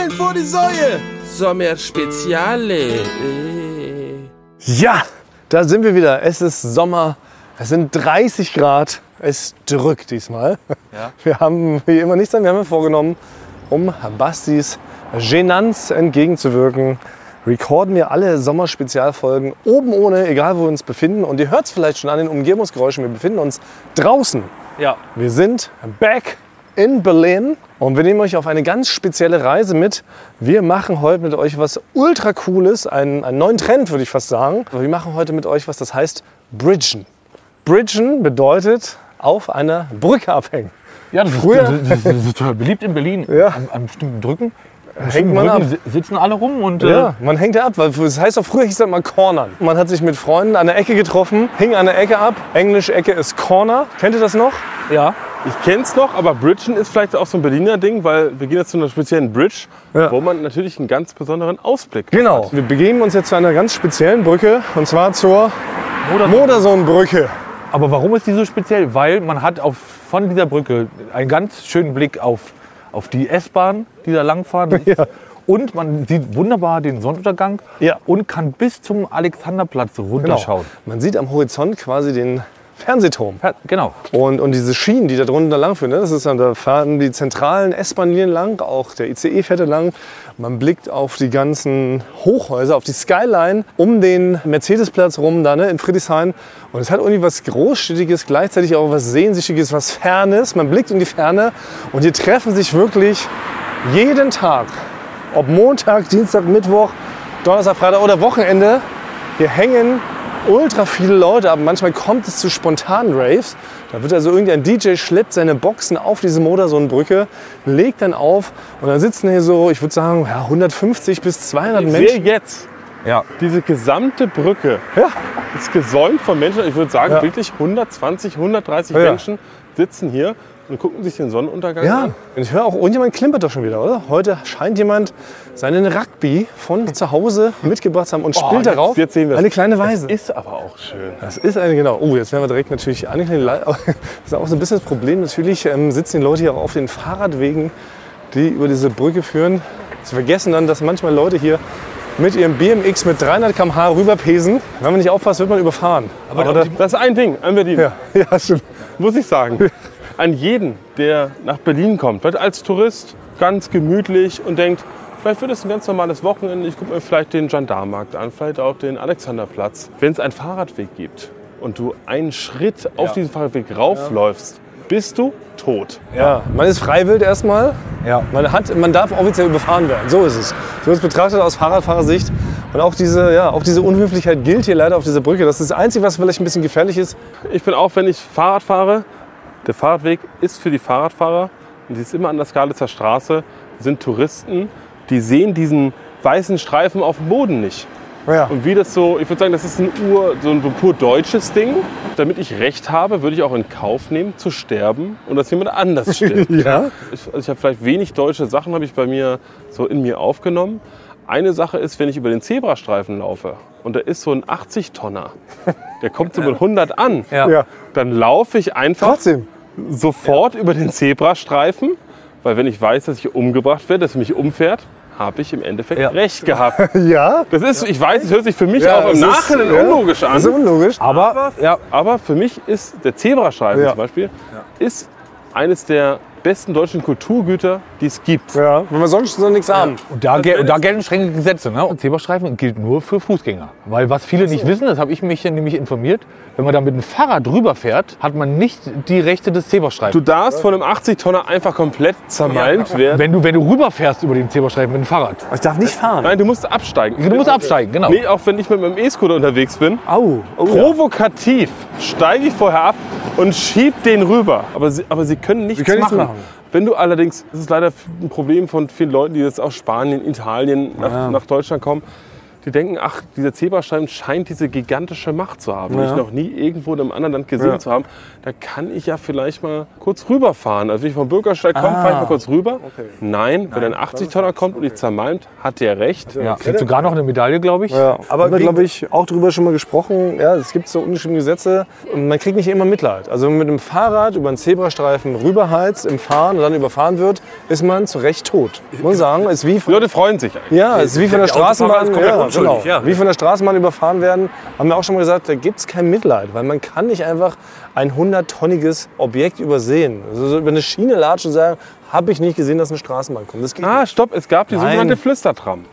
rein vor die Säue. Sommer Speziale. Äh. Ja, da sind wir wieder. Es ist Sommer. Es sind 30 Grad. Es drückt diesmal. Ja. Wir haben wie immer nichts an. Wir haben vorgenommen, um Bastis Genanz entgegenzuwirken, recorden wir alle Sommerspezialfolgen oben ohne, egal wo wir uns befinden. Und ihr hört es vielleicht schon an den Umgebungsgeräuschen. Wir befinden uns draußen. Ja. Wir sind back in Berlin und wir nehmen euch auf eine ganz spezielle Reise mit. Wir machen heute mit euch was ultra cooles, einen, einen neuen Trend würde ich fast sagen. Wir machen heute mit euch was, das heißt Bridgen. Bridgen bedeutet auf einer Brücke abhängen. Ja, das, Früher- ist, das, das ist total beliebt in Berlin. Ja. An, an bestimmten Drücken. Hängt man ab. Sitzen alle rum und äh, Ja, man hängt ja ab, weil das heißt auch früher hieß das mal Cornern. Man hat sich mit Freunden an der Ecke getroffen, hing an der Ecke ab. Englisch Ecke ist Corner. Kennt ihr das noch? ja. Ich kenn's noch, aber Bridgen ist vielleicht auch so ein Berliner Ding, weil wir gehen jetzt zu einer speziellen Bridge, Ja. wo man natürlich einen ganz besonderen Ausblick Genau. Wir begeben uns jetzt zu einer ganz speziellen Brücke und zwar zur Modersohnbrücke. Aber warum ist die so speziell? Weil man hat auf, von dieser Brücke einen ganz schönen Blick auf, auf die S-Bahn, die da langfahren. Ja. Und man sieht wunderbar den Sonnenuntergang Ja. und kann bis zum Alexanderplatz runterschauen. Man sieht am Horizont quasi den Fernsehturm. Ja, genau. Und, und diese Schienen, die da drunter langführen, ne, das ist dann, da fahren die zentralen S-Bahn-Linien lang, auch der ICE fährt da lang. Man blickt auf die ganzen Hochhäuser, auf die Skyline um den Mercedesplatz rum, da ne, in Friedrichshain. Und es hat irgendwie was Großstädtiges, gleichzeitig auch was Sehnsüchtiges, was Fernes. Man blickt in die Ferne und hier treffen sich wirklich jeden Tag, ob Montag, Dienstag, Mittwoch, Donnerstag, Freitag oder Wochenende, hier hängen ultra viele Leute ab. Manchmal kommt es zu spontanen Raves. Da wird also irgendein DJ schleppt seine Boxen auf diese Modersohnbrücke, legt dann auf und dann sitzen hier so, ich würde sagen, ja, 150 bis 200 Ich sehe Menschen. jetzt, Ja. diese gesamte Brücke Ja. ist gesäumt von Menschen. Ich würde sagen, Ja. wirklich 120, 130 Ja. Menschen sitzen hier und gucken sich den Sonnenuntergang Ja, an. und ich höre auch, irgendjemand klimpert doch schon wieder, oder? Heute scheint jemand seinen Rugby von zu Hause mitgebracht zu haben und spielt jetzt- darauf jetzt sehen wir's. eine kleine Weise. Ist aber auch schön. Das ist eine, genau. Oh, jetzt werden wir direkt natürlich. Aber Das ist auch so ein bisschen das Problem. Natürlich ähm, sitzen die Leute hier auch auf den Fahrradwegen, die über diese Brücke führen. Sie vergessen dann, dass manchmal Leute hier mit ihrem BMX mit 300 km/h rüberpesen. Wenn man nicht aufpasst, wird man überfahren. Aber, da, Das ist ein Ding an Berlin, ja, ja, stimmt. muss ich sagen. An jeden, der nach Berlin kommt, vielleicht als Tourist, ganz gemütlich und denkt, vielleicht wird es ein ganz normales Wochenende. Ich gucke mir vielleicht den Gendarmenmarkt an, vielleicht auch den Alexanderplatz. Wenn es einen Fahrradweg gibt und du einen Schritt auf diesen Fahrradweg raufläufst, bist du tot. Ja, man ist freiwillig erstmal. Ja. Man, hat, man darf offiziell überfahren werden. So ist es. So ist es betrachtet aus Fahrradfahrersicht. Und auch diese, ja, auch diese Unhöflichkeit gilt hier leider auf dieser Brücke. Das ist das Einzige, was vielleicht ein bisschen gefährlich ist. Ich bin auch, wenn ich Fahrrad fahre, der Fahrradweg ist für die Fahrradfahrer und die ist immer an der Skalitzer Straße, sind Touristen, die sehen diesen weißen Streifen auf dem Boden nicht. Ja. Und wie das so, ich würde sagen, das ist ein Ur, so ein pur deutsches Ding. Damit ich Recht habe, würde ich auch in Kauf nehmen, zu sterben und dass jemand anders stirbt. Ja. Ich, also ich habe vielleicht wenig deutsche Sachen, habe ich bei mir so in mir aufgenommen. Eine Sache ist, wenn ich über den Zebrastreifen laufe und da ist so ein 80-Tonner, der kommt so mit 100 an, Ja. Ja. dann laufe ich einfach Trotzdem. sofort über den Zebrastreifen, weil wenn ich weiß, dass ich umgebracht werde, dass er mich umfährt, habe ich im Endeffekt Ja. recht gehabt. Ja. Das ist, ich weiß, es hört sich für mich Ja, auch im ist- Nachhinein ja, unlogisch Das ist an. unlogisch. Aber, ja, Aber für mich ist der Zebrastreifen Ja. zum Beispiel ist eines der besten deutschen Kulturgüter, die es gibt. Ja, wenn wir sonst so nichts haben. Und da, gel und da gelten strenge Gesetze. Ne? Und Zebrastreifen gilt nur für Fußgänger. Weil was viele nicht wissen, das habe ich mich nämlich informiert, wenn man da mit dem Fahrrad drüber fährt, hat man nicht die Rechte des Du Zebrastreifens. darfst von einem 80-Tonner einfach komplett zermalmt werden. Wenn du, wenn du rüberfährst über den Zebrastreifen mit dem Fahrrad. Ich darf nicht fahren. Nein, du musst absteigen. Du musst absteigen, genau. Nee, auch wenn ich mit meinem E-Scooter unterwegs bin. Au. Oh, ja. Provokativ steige ich vorher ab und schieb den rüber. Aber sie, aber sie können nichts können nichts machen. Wenn du allerdings, das ist leider ein Problem von vielen Leuten, die jetzt aus Spanien, Italien nach, nach Deutschland kommen, die denken, ach, dieser Zebrastreifen scheint diese gigantische Macht zu haben, die Ja. ich noch nie irgendwo in einem anderen Land gesehen Ja. zu haben. Da kann ich ja vielleicht mal kurz rüberfahren. Also wenn ich vom Bürgersteig komme, Ah. fahre ich mal kurz rüber. Nein, wenn ein 80-Tonner kommt und ich zermalmt, hat der recht. Ja. Kriegt sogar noch eine Medaille, glaube ich. Ja, aber haben wir, glaube ich, auch darüber schon mal gesprochen. Ja, es gibt so ungeschriebene Gesetze und man kriegt nicht immer Mitleid. Also wenn man mit dem Fahrrad über einen Zebrastreifen rüberheizt im Fahren und dann überfahren wird, ist man zu Recht tot. Ich muss sagen, ist wie Die Leute freuen sich eigentlich. ja, ist wie von der Die Straßenbahn, unschuldig, genau, ja. wie von der Straßenbahn überfahren werden. Haben wir auch schon mal gesagt, da gibt es kein Mitleid, weil man kann nicht einfach ein 100-tonniges Objekt übersehen. Also so über eine Schiene latschen und sagen, habe ich nicht gesehen, dass eine Straßenbahn kommt. Das geht Ah, nicht. stopp, es gab die Nein. sogenannte Flüstertram.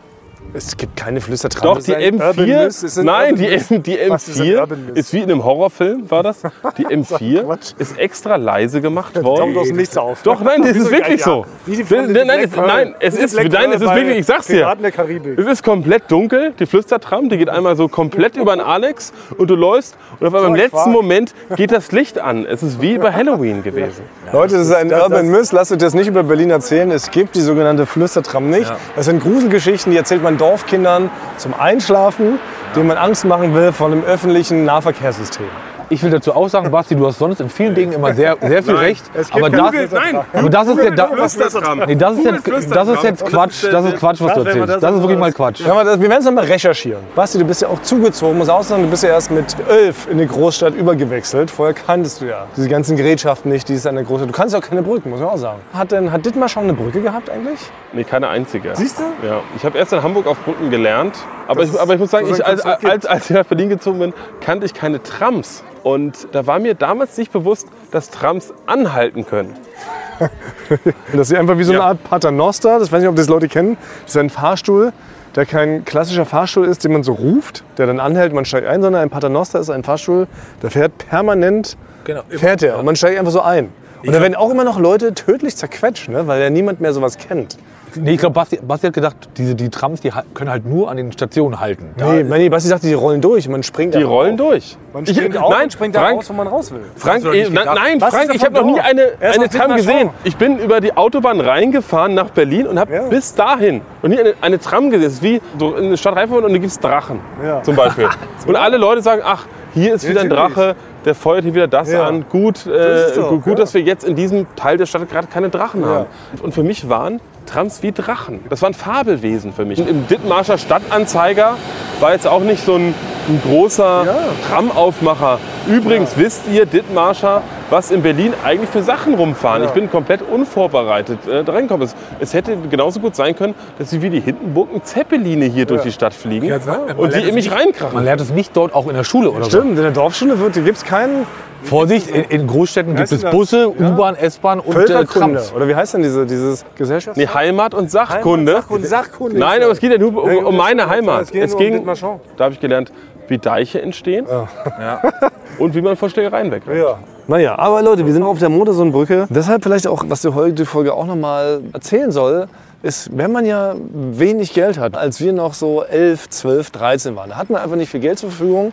Es gibt keine Flüstertraum. Doch, die ist ein Urban M4, Myth. Es ist ein nein, die. M, die Was ist ein M4 Urban Myth? ist wie in einem Horrorfilm, war das? Die M4 Quatsch. ist extra leise gemacht worden. Kommt aus Nichts auf. Doch, nein, das ist wirklich so. Die Nein, nein, es, nein, es ist, nein, es ist wirklich, ich sag's dir. Es ist komplett dunkel, die Flüstertram, die geht einmal so komplett über den Alex und du läufst und auf einmal im letzten. Moment geht das Licht an. Es ist wie bei Halloween gewesen. Leute, das ist ein Urban Myth. Lasst euch das nicht über Berlin erzählen. Es gibt die sogenannte Flüstertram nicht. Das sind Gruselgeschichten, die erzählt man Dorfkindern zum Einschlafen, denen man Angst machen will von dem öffentlichen Nahverkehrssystem. Ich will dazu auch sagen, Basti, du hast sonst in vielen Dingen immer sehr, sehr viel recht. Aber das, nein, aber das ist ja, da, nee, das ist jetzt, das ist jetzt Quatsch. das ist Quatsch, was du erzählst. das ist wirklich mal Quatsch. Ja, wir werden es dann mal recherchieren. Basti, du bist ja auch zugezogen, muss auch sagen, du bist ja erst mit elf in die Großstadt übergewechselt. Vorher kanntest du ja diese ganzen Gerätschaften nicht, die es an der Großstadt. Du kannst ja auch keine Brücken, muss man auch sagen. Hat denn hat Dittmar schon eine Brücke gehabt eigentlich? Nee, keine einzige. Siehst du? Ja, ich habe erst in Hamburg auf Brücken gelernt. Aber, ich, aber ich muss sagen, ich, als, als, als ich nach Berlin gezogen bin, kannte ich keine Trams. Und da war mir damals nicht bewusst, dass Trams anhalten können. Das ist einfach wie so eine Ja. Art Paternoster. Das weiß nicht, ob das Leute kennen. Das ist ein Fahrstuhl, der kein klassischer Fahrstuhl ist, den man so ruft, der dann anhält, man steigt ein, sondern ein Paternoster ist ein Fahrstuel, der fährt permanent, Genau. fährt er und man steigt einfach so ein. Und da werden auch immer noch Leute tödlich zerquetscht, ne? weil ja niemand mehr sowas kennt. Nee, ich glaube, Basti, Basti hat gedacht, diese, die Trams die können halt nur an den Stationen halten. Da Nee, nee, Basti sagte, die rollen durch. Man springt Die rollen auf. durch. Man Ich- springt auf nein, springt da Frank, raus, wo man raus will. Frank, eh, na, nein, Was Frank, ich habe noch nie Dorf? eine, eine Tram gesehen. Ich bin über die Autobahn reingefahren nach Berlin und habe Ja. bis dahin noch nie eine, eine Tram gesehen. Das ist wie so in eine Stadt reinfahren und da gibt es Drachen Ja. zum Beispiel. und alle Leute sagen, ach, hier ist wieder ein. Drache, der feuert hier wieder das Ja. an. Gut, äh, doch, gut, gut ja. dass wir jetzt in diesem Teil der Stadt gerade keine Drachen haben. Und für mich waren Trams wie Drachen. Das waren Fabelwesen für mich. Im Dithmarscher Stadtanzeiger war jetzt auch nicht so ein, ein großer Tramaufmacher. Übrigens wisst ihr, Dithmarscher, was in Berlin eigentlich für Sachen rumfahren. Ich bin komplett unvorbereitet äh, da reingekommen. Es, es hätte genauso gut sein können, dass sie wie die Hindenburgen Zeppeline hier durch die Stadt fliegen man und die in mich Man reinkrachen. lernt es nicht dort auch in der Schule oder Stimmt, in der Dorfschule gibt es keinen so. Vorsicht, in, in Großstädten gibt es? Busse, Ja. U-Bahn, S-Bahn und äh. Trams. Oder wie heißt denn diese, dieses Gesellschafts... Nee, Heimat und Sachkunde. Sachkunde. Sachkunde. Nein, aber es geht ja nur um, um meine Heimat. es geht Es um ging, Dithmarschen. da habe ich gelernt, wie Deiche entstehen und wie man vor Schlägereien weg. Ja. Naja, aber Leute, wir sind auf der Modersohnbrücke. Deshalb vielleicht auch, was die heutige Folge auch nochmal erzählen soll, ist, wenn man ja wenig Geld hat, als wir noch so 11, 12, 13 waren, da hat man einfach nicht viel Geld zur Verfügung.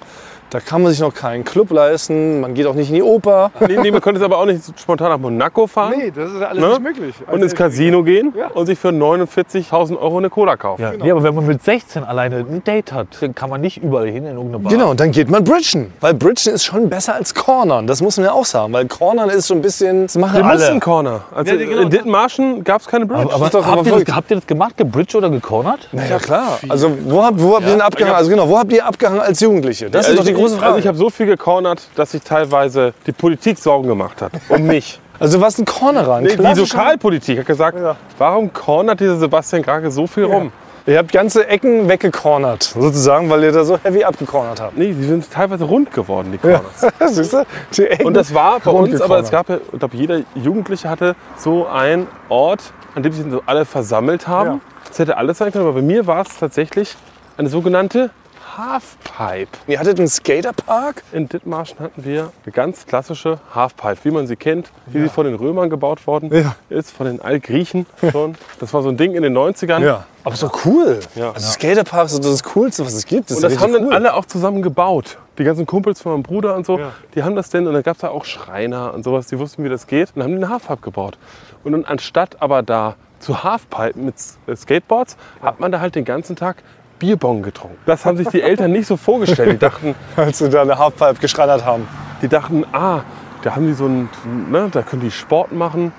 Da kann man sich noch keinen Club leisten, man geht auch nicht in die Oper. Nee, nee, man könnte jetzt aber auch nicht spontan nach Monaco fahren das ist alles Ne? möglich. und ins Casino gehen und sich für 49.000 Euro eine Cola kaufen. Ja, nee, aber wenn man mit 16 alleine ein Date hat, dann kann man nicht überall hin in irgendeine Bar. Genau, und dann geht man Bridgen. Weil Bridgen ist schon besser als Cornern. Das muss man ja auch sagen. Weil Cornern ist so ein bisschen. Das machen Wir alle. Corner. Also Ja, genau. in Dithmarschen gab es keine Bridge. Aber, aber aber habt, ihr das, habt ihr das gemacht, gebridged oder gecornert? Ja, klar. Also, wo habt, wo habt ihr denn abgehangen? Also, genau, wo habt ihr abgehangen als Jugendliche? Das ist also doch die große Frage. Also ich habe so viel gecornert, dass sich teilweise die Politik Sorgen gemacht hat. Um mich. Also, was ein Cornerer? Ein Nee, die Lokalpolitik hat gesagt, Ja. warum cornert dieser Sebastian Krake so viel rum? Ihr habt ganze Ecken weggecornert, sozusagen, weil ihr da so heavy abgecornert habt. Nee, die sind teilweise rund geworden, die Corners. Siehst du? Die Ecken Und das war bei uns, aber es gab ja, ich glaube, jeder Jugendliche hatte so einen Ort, an dem sich so alle versammelt haben. Ja. Das hätte alles sein können, aber bei mir war es tatsächlich eine sogenannte Halfpipe. Ihr hattet einen Skaterpark? In Dithmarschen hatten wir eine ganz klassische Halfpipe, wie man sie kennt, wie sie von den Römern gebaut worden Ja. ist, von den Altgriechen schon. Das war so ein Ding in den 90ern. Aber ist doch cool. Ja. Also Skaterpark ist so das Coolste, was es gibt. Und ist das ja haben dann cool. alle auch zusammen gebaut. Die ganzen Kumpels von meinem Bruder und so, Ja. die haben das denn, und dann gab es da auch Schreiner und sowas, die wussten, wie das geht, und haben den Halfpipe gebaut. Und dann anstatt aber da zu Halfpipe mit äh, Skateboards, hat man da halt den ganzen Tag Bierbong getrunken. Das haben sich die Eltern nicht so vorgestellt. Die dachten, Als sie da eine Halfpipe geschreddert haben. die dachten, ah, da haben die so ein, ne, da können die Sport machen,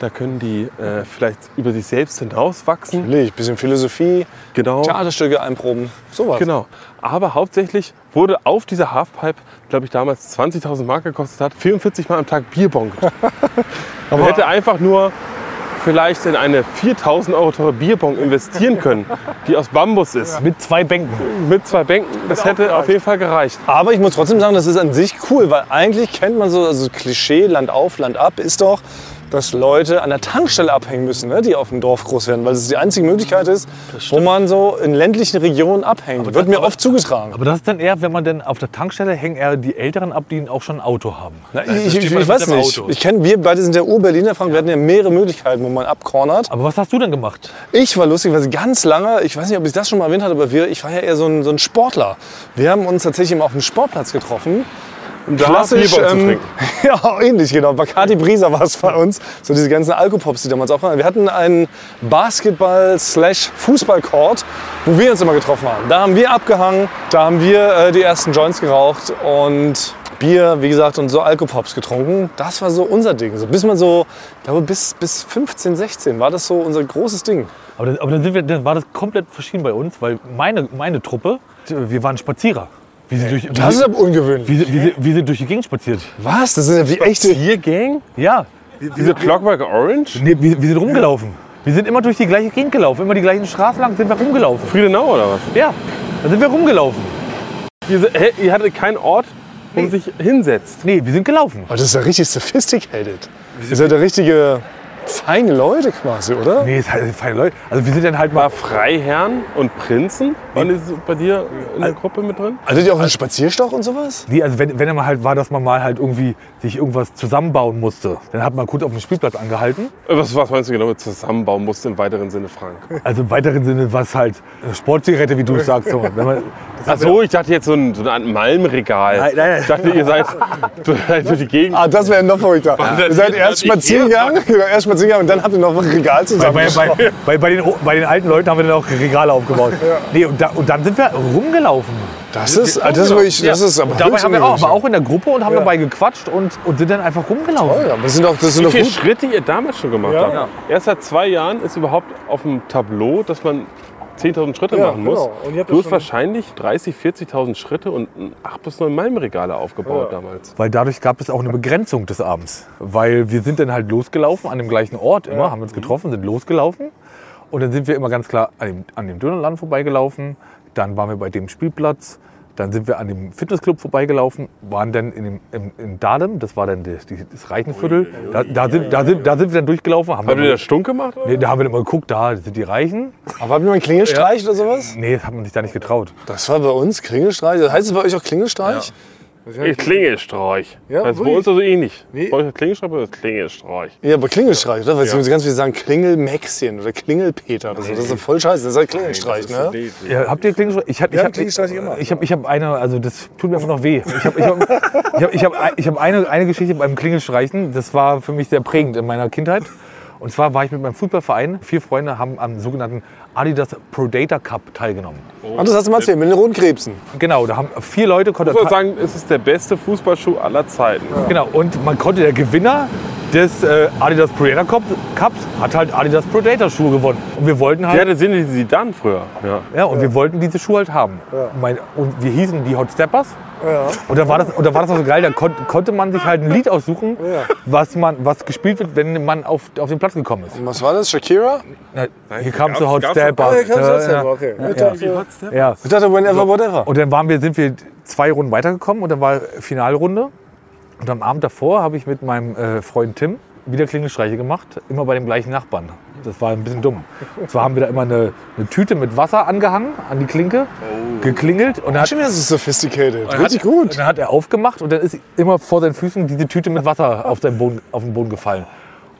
da können die äh, vielleicht über sich selbst hinauswachsen. Natürlich, bisschen Philosophie, Genau. Theaterstücke einproben, sowas. Genau. Aber hauptsächlich wurde auf dieser Halfpipe, glaube ich, damals 20.000 Mark gekostet hat, 44 Mal am Tag Bierbong getrunken. Man hätte einfach nur vielleicht in eine 4.000 Euro teure Bierbong investieren können, die aus Bambus ist. Mit zwei Bänken. Mit zwei Bänken, das hätte auf jeden Fall gereicht. Aber ich muss trotzdem sagen, das ist an sich cool, weil eigentlich kennt man so, also Klischee, Land auf, Land ab, ist doch, dass Leute an der Tankstelle abhängen müssen, ne, die auf dem Dorf groß werden, weil es die einzige Möglichkeit ist, wo man so in ländlichen Regionen abhängt. Wird mir oft zugetragen. Aber das ist dann eher, wenn man dann auf der Tankstelle hängen eher die Älteren ab, die auch schon ein Auto haben. Na, ich, ich, ich mit weiß nicht. Ich kenne, wir beide sind ja Ur-Berliner, Frank. Wir hatten ja mehrere Möglichkeiten, wo man abcornert. Aber was hast du denn gemacht? Ich war lustigerweise ganz lange, ich weiß nicht, ob ich das schon mal erwähnt hatte, aber wir, ich war ja eher so ein, so ein Sportler. Wir haben uns tatsächlich immer auf dem Sportplatz getroffen. Zu trinken. ja, ähnlich, genau. Bacardi Brisa war es bei uns. So diese ganzen Alkopops, die damals auch waren. Wir hatten einen Basketball-Fußball-Court, wo wir uns immer getroffen haben. Da haben wir abgehangen, da haben wir äh, die ersten Joints geraucht und Bier, wie gesagt, und so Alkopops getrunken. Das war so unser Ding. So, bis man so, ich glaube, bis, bis 15, 16 war das so unser großes Ding. Aber, das, aber dann, wir, dann war das komplett verschieden bei uns, weil meine, meine Truppe, wir waren Spazierer. Wir sind, durch, Das ist aber ungewöhnlich. wir, sind- wir, sind- wir sind durch die Gegend spaziert. Was? Das sind ja wie echte. Gang? Ja, Diese Clockwork Orange? nee, wir, wir sind rumgelaufen. Wir sind immer durch die gleiche Gegend gelaufen, immer die gleichen Straßen lang sind wir rumgelaufen. Friedenau oder was? Ja, da sind wir rumgelaufen. Ihr, se- hä, ihr hattet keinen Ort, wo man sich hinsetzt. Nee, wir sind gelaufen. Oh, das ist ja richtig sophisticated. Ihr seid ja richtige feine Leute quasi, oder? Nee, ist halt feine Leute. Also wir sind dann halt mal War Freiherren und Prinzen? Waren die bei dir in der Gruppe mit drin? Hattet ihr auch einen Spazierstock und sowas? Nee, also wenn, wenn er mal halt war, dass man mal halt irgendwie sich irgendwas zusammenbauen musste, dann hat man kurz auf dem Spielplatz angehalten. Äh, Was, was meinst du genau mit zusammenbauen musst im weiteren Sinne, Frank? Also im weiteren Sinne was halt äh, Sportzigarette, wie du es sagst. So. Wenn man, Ach so, ich dachte jetzt so, ein, so eine Art Malmregal. Nein, nein, nein. Ich dachte, ihr seid durch die Gegend. Ah, das wäre noch verrückter. Ihr seid erst spazieren gegangen, erst gegangen und dann habt ihr noch ein Regal bei, zusammen. bei, bei, bei, bei, den, bei den alten Leuten haben wir dann auch Regale aufgebaut. Nee, und, da, und dann sind wir rumgelaufen. Das ist, das ist wirklich, das ist aber dabei haben wir auch, aber auch in der Gruppe und haben dabei gequatscht und, und sind dann einfach rumgelaufen. Ja, aber das sind doch, das sind Wie viele. Schritte ihr damals schon gemacht Ja. habt. Ja. Erst seit zwei Jahren ist überhaupt auf dem Tableau, dass man 10.000 Schritte Ja, machen muss. genau. Das hast wahrscheinlich 30, 40.000 Schritte und 8 bis 9 Malmregale aufgebaut damals. Weil dadurch gab es auch eine Begrenzung des Abends. Weil wir sind dann halt losgelaufen an dem gleichen Ort immer, haben uns getroffen, sind losgelaufen. Und dann sind wir immer ganz klar an dem, an dem Dönerladen vorbeigelaufen. Dann waren wir bei dem Spielplatz. Dann sind wir an dem Fitnessclub vorbeigelaufen, waren dann in, dem, in, in Dahlem, das war dann das, die- das Reichenviertel. Da, da, sind, da, sind, da sind wir dann durchgelaufen. Haben Habt ihr wir, das stunk gemacht? oder? nee, da haben wir dann mal geguckt, da sind die Reichen. Aber habt ihr mal einen Klingelstreich oder sowas? Nee, das hat man sich da nicht getraut. Das war bei uns Klingelstreich. Das heißt es bei euch auch Klingelstreich? Ich Klingelsträuch. Ja, das ist bei uns also ähnlich. Wie? Bei euch Klingelsträuch, bei uns Klingelsträuch. Ja, aber Klingelstreich, oder? Weil sie ganz viele sagen Klingelmäxchen oder Klingelpeter oder so. Das ist voll scheiße. Das ist halt Klingelstreich, ne? Ja, habt ihr Klingelstreich? Ich habe ich hab, Klingelstreich ich, gemacht. ich hab, ich hab eine, also das tut mir einfach noch weh. Ich habe ich hab, ich hab, ich hab, ich hab eine, eine Geschichte beim Klingelstreichen, das war für mich sehr prägend in meiner Kindheit. Und zwar war ich mit meinem Fußballverein, vier Freunde haben am sogenannten Adidas Pro Data Cup teilgenommen. Ah, das hast du mal erzählt, mit den roten Krebsen. Genau, da haben vier Leute konnte Ich würde sagen, es ist der beste Fußballschuh aller Zeiten. Genau, und man konnte der Gewinner des äh, Adidas Pro Data Cup- Cups hat halt Adidas Pro Data Schuhe gewonnen. Und wir wollten halt hatte Sinn, sie dann früher. Ja. Ja, und wir wollten diese Schuhe halt haben. Mein, und wir hießen die Hot Steppers. Und da war das, und da war das auch so geil, da kon, konnte man sich halt ein Lied aussuchen, was, man, was gespielt wird, wenn man auf, auf den Platz gekommen ist. Was war das? Shakira? Na, hier kam zu gab's- Hot. Ja, okay. ja. Ich dachte, whenever, whatever. Und dann waren wir, sind wir zwei Runden weitergekommen und dann war Finalrunde. Und am Abend davor habe ich mit meinem äh, Freund Tim wieder Klingelstreiche gemacht, immer bei dem gleichen Nachbarn. Das war ein bisschen dumm. Und zwar haben wir da immer eine, eine Tüte mit Wasser angehangen an die Klinke, geklingelt und dann hat, Schon wieder so sophisticated. Richtig gut. Und dann hat er aufgemacht und dann ist immer vor seinen Füßen diese Tüte mit Wasser auf, den Boden, auf den Boden gefallen.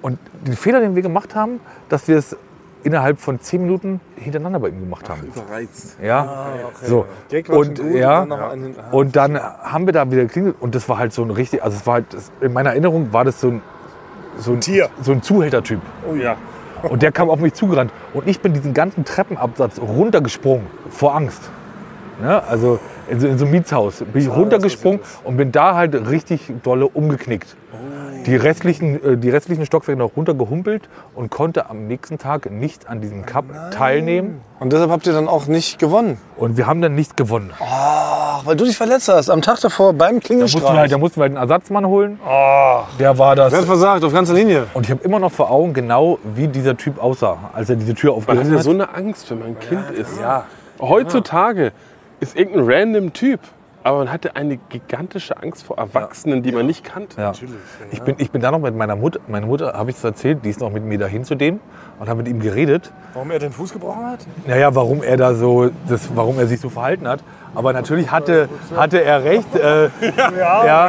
Und den Fehler, den wir gemacht haben, dass wir es innerhalb von zehn Minuten hintereinander bei ihm gemacht haben. Ja, so. Und, ja, und dann haben wir da wieder geklingelt und das war halt so ein richtig, also es war halt, das, in meiner Erinnerung war das so ein, so ein, Tier. so ein Zuhältertyp. Oh ja. Und der kam auf mich zugerannt. Und ich bin diesen ganzen Treppenabsatz runtergesprungen vor Angst. Ne? Also in so, in so einem Mietshaus bin ich runtergesprungen und bin da halt richtig dolle umgeknickt. Die restlichen, äh, die restlichen Stockwerke noch runtergehumpelt und konnte am nächsten Tag nicht an diesem Cup teilnehmen. Und deshalb habt ihr dann auch nicht gewonnen. Und wir haben dann nicht gewonnen. Ach, weil du dich verletzt hast. Am Tag davor beim Da mussten, wir halt, Klingelstreich. da mussten wir halt einen Ersatzmann holen. Der war das. Wer hat versagt? Auf ganzer Linie. Und ich habe immer noch vor Augen genau, wie dieser Typ aussah, als er diese Tür Man hat aufgerissen ja hat. so eine Angst, wenn man ein Kind ist. Heutzutage ist irgendein random Typ, aber man hatte eine gigantische Angst vor Erwachsenen, die man nicht kannte. Ja. Ich, bin, ich bin da noch mit meiner Mutter, meine Mutter habe ich es erzählt, die ist noch mit mir dahin zu dem und habe mit ihm geredet. Warum er den Fuß gebrochen hat? Naja, warum er da so, das, warum er sich so verhalten hat. Aber natürlich hatte, hatte er recht. Äh, ja,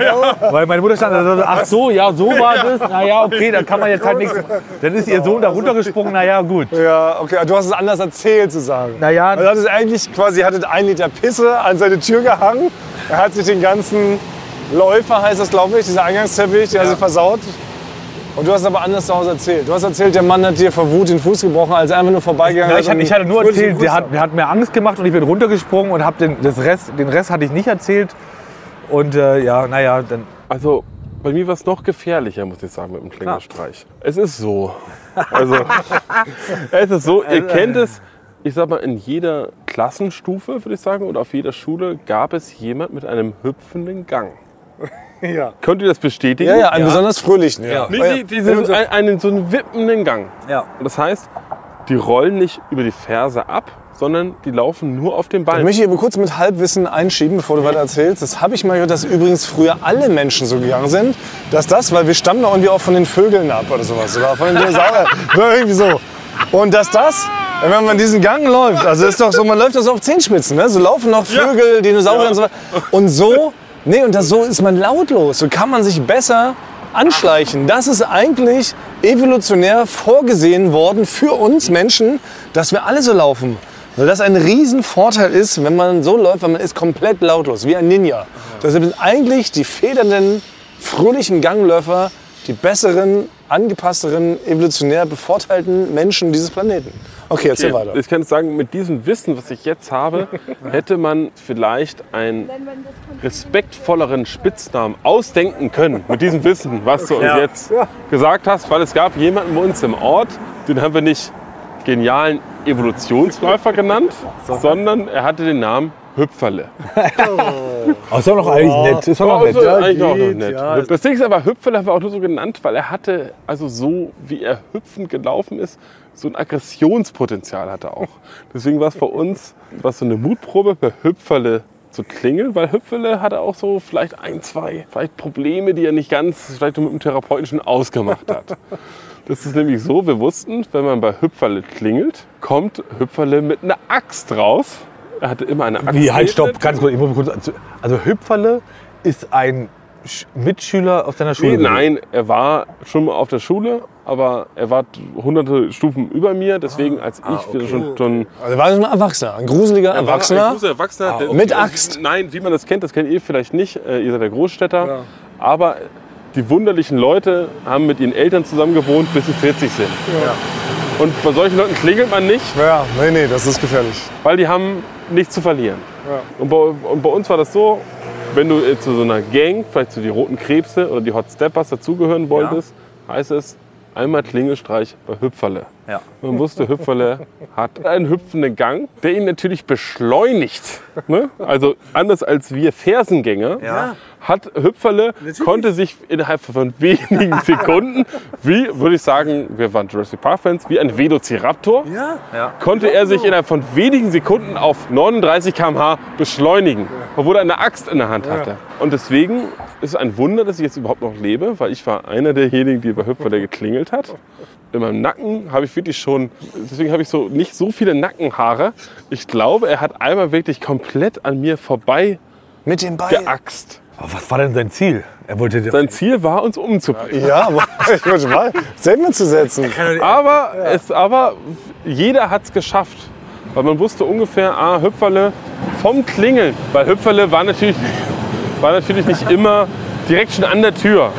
Weil meine Mutter stand da so, ach so, ja, so war das. Naja, okay, da kann man jetzt halt nichts. Dann ist ihr Sohn da runtergesprungen, naja, gut. Ja, okay. Du hast es anders erzählt zu sagen. Naja, Also hat es eigentlich quasi, hattet ein Liter Pisse an seine Tür gehangen. Er hat sich den ganzen Läufer, heißt das glaube ich, dieser Eingangsteppich, der hat sich versaut. Und du hast aber anders zu Hause erzählt. Du hast erzählt, der Mann hat dir vor Wut den Fuß gebrochen, als er einfach nur vorbeigegangen Ja, ist. ich, ich hatte nur erzählt, der hat, der hat mir Angst gemacht und ich bin runtergesprungen und hab den, das Rest, den Rest hatte ich nicht erzählt. Und äh, ja, naja, dann. Also bei mir war es noch gefährlicher, muss ich sagen, mit dem Klingelstreich. Es ist so. Also, es ist so, ihr kennt es, ich sag mal, in jeder Klassenstufe, würde ich sagen, oder auf jeder Schule gab es jemand mit einem hüpfenden Gang. Ja. Könnt ihr das bestätigen? Ja, ja, einen besonders fröhlichen. Ja. Nee, nee, diesen, ein- einen, so einen wippenden Gang. Ja. Und das heißt, die rollen nicht über die Ferse ab, sondern die laufen nur auf den Ich Beinen. möchte hier kurz mit Halbwissen einschieben, bevor du weiter erzählst. Das habe ich mal gehört, dass übrigens früher alle Menschen so gegangen sind, dass das, weil wir stammen da irgendwie auch von den Vögeln ab oder sowas. Oder von den Dinosauriern. Oder irgendwie so. Und dass das, wenn man diesen Gang läuft, also ist doch so, man läuft das auf Zehenspitzen, ne? So laufen noch Vögel, Dinosaurier und so weiter. Und so, nee, und das, so ist man lautlos. So kann man sich besser anschleichen. Das ist eigentlich evolutionär vorgesehen worden für uns Menschen, dass wir alle so laufen. Weil das ein Riesenvorteil ist, wenn man so läuft, weil man ist komplett lautlos, wie ein Ninja. Deshalb sind eigentlich die federnden, fröhlichen Gangläufer die besseren, angepassteren, evolutionär bevorteilten Menschen dieses Planeten. Okay, erzähl weiter. Ich kann sagen, mit diesem Wissen, was ich jetzt habe, hätte man vielleicht einen respektvolleren Spitznamen ausdenken können. Mit diesem Wissen, was du uns jetzt gesagt hast. Weil es gab jemanden bei uns im Ort, den haben wir nicht genialen Evolutionsläufer genannt, sondern er hatte den Namen Hüpferle. Oh, ist doch noch eigentlich nett. Ist doch noch nett. Also, Ja, eigentlich auch noch geht, nett. ja. Das Ding ist aber, Hüpferle war auch nur so genannt, weil er hatte, also so wie er hüpfend gelaufen ist, so ein Aggressionspotenzial hatte er auch. Deswegen war es bei uns was so eine Mutprobe, bei Hüpferle zu klingeln, weil Hüpferle hatte auch so vielleicht ein, zwei vielleicht Probleme, die er nicht ganz vielleicht mit dem Therapeutischen ausgemacht hat. Das ist nämlich so, wir wussten, wenn man bei Hüpferle klingelt, kommt Hüpferle mit einer Axt raus. Er hatte immer eine Axt. Wie, halt, stopp, ganz kurz. Ich muss kurz also Hüpferle ist ein Mitschüler aus deiner Schule. Nee, nein, er war schon mal auf der Schule, aber er war hunderte Stufen über mir. Deswegen, als ich wieder schon, schon Also war das ein Erwachsener, ein gruseliger er war ein Erwachsener. großer Erwachsener der- Mit Axt? Nein, wie man das kennt, das kennt ihr vielleicht nicht. Äh, ihr seid der Großstädter. Aber die wunderlichen Leute haben mit ihren Eltern zusammen gewohnt, bis sie 40 sind. Und bei solchen Leuten klingelt man nicht, Ja, nee, nee, das ist gefährlich. weil die haben nichts zu verlieren. Und, bei, und bei uns war das so, wenn du äh, zu so einer Gang, vielleicht zu die Roten Krebse oder die Hot Steppers dazugehören wolltest, heißt es einmal Klingelstreich bei Hüpferle. Ja. Man wusste, Hüpferle hat einen hüpfenden Gang, der ihn natürlich beschleunigt. Ne? Also anders als wir Fersengänger hat Hüpferle, konnte sich innerhalb von wenigen Sekunden, wie würde ich sagen, wir waren Jurassic Park Fans, wie ein Velociraptor, konnte er sich innerhalb von wenigen Sekunden auf 39 km/h beschleunigen, obwohl er eine Axt in der Hand hatte. Und deswegen ist es ein Wunder, dass ich jetzt überhaupt noch lebe, weil ich war einer derjenigen, die bei Hüpferle geklingelt hat. In meinem Nacken habe ich wirklich schon, deswegen habe ich so nicht so viele Nackenhaare. Ich glaube, er hat einmal wirklich komplett an mir vorbei Mit dem Bein. geaxt. Aber was war denn sein Ziel? Er wollte Sein Ziel war, uns umzubringen. Ja, aber ich wollte mal selber zu setzen. Aber, es, aber jeder hat es geschafft. Weil man wusste ungefähr, ah, Hüpferle vom Klingeln. Weil Hüpferle war natürlich, war natürlich nicht immer direkt schon an der Tür.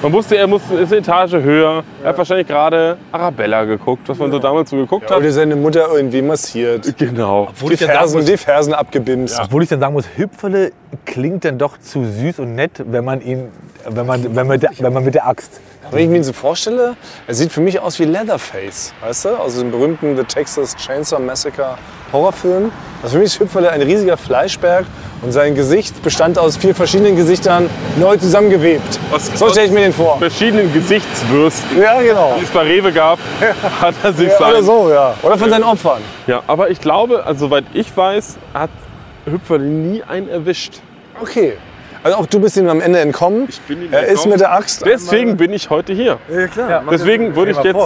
Man wusste, er muss, ist eine Etage höher. Er hat wahrscheinlich gerade Arabella geguckt, was man so damals so geguckt hat. Oder seine Mutter irgendwie massiert. Genau. Die Fersen, die Fersen abgebimst. Obwohl ich dann sagen muss, Hüpferle klingt dann doch zu süß und nett, wenn man ihn, wenn man, wenn man, mit, der, wenn man mit der Axt. Wenn ich mir ihn so vorstelle, er sieht für mich aus wie Leatherface, weißt du? Aus dem berühmten The Texas Chainsaw Massacre Horrorfilm. Also für mich ist Hüpferle ein riesiger Fleischberg und sein Gesicht bestand aus vier verschiedenen Gesichtern neu zusammengewebt. Aus- so stelle ich mir den vor. Verschiedenen Gesichtswürsten, Ja, genau. die es bei Rewe gab, hat er sich Ja, oder sein. so, ja. Oder von seinen Opfern. Ja, aber ich glaube, also soweit ich weiß, hat Hüpferle nie einen erwischt. Okay. Also auch du bist ihm am Ende entkommen. Ich bin ihm er ist mit der Axt. Deswegen bin ich heute hier. Ja, klar. Deswegen würde ich jetzt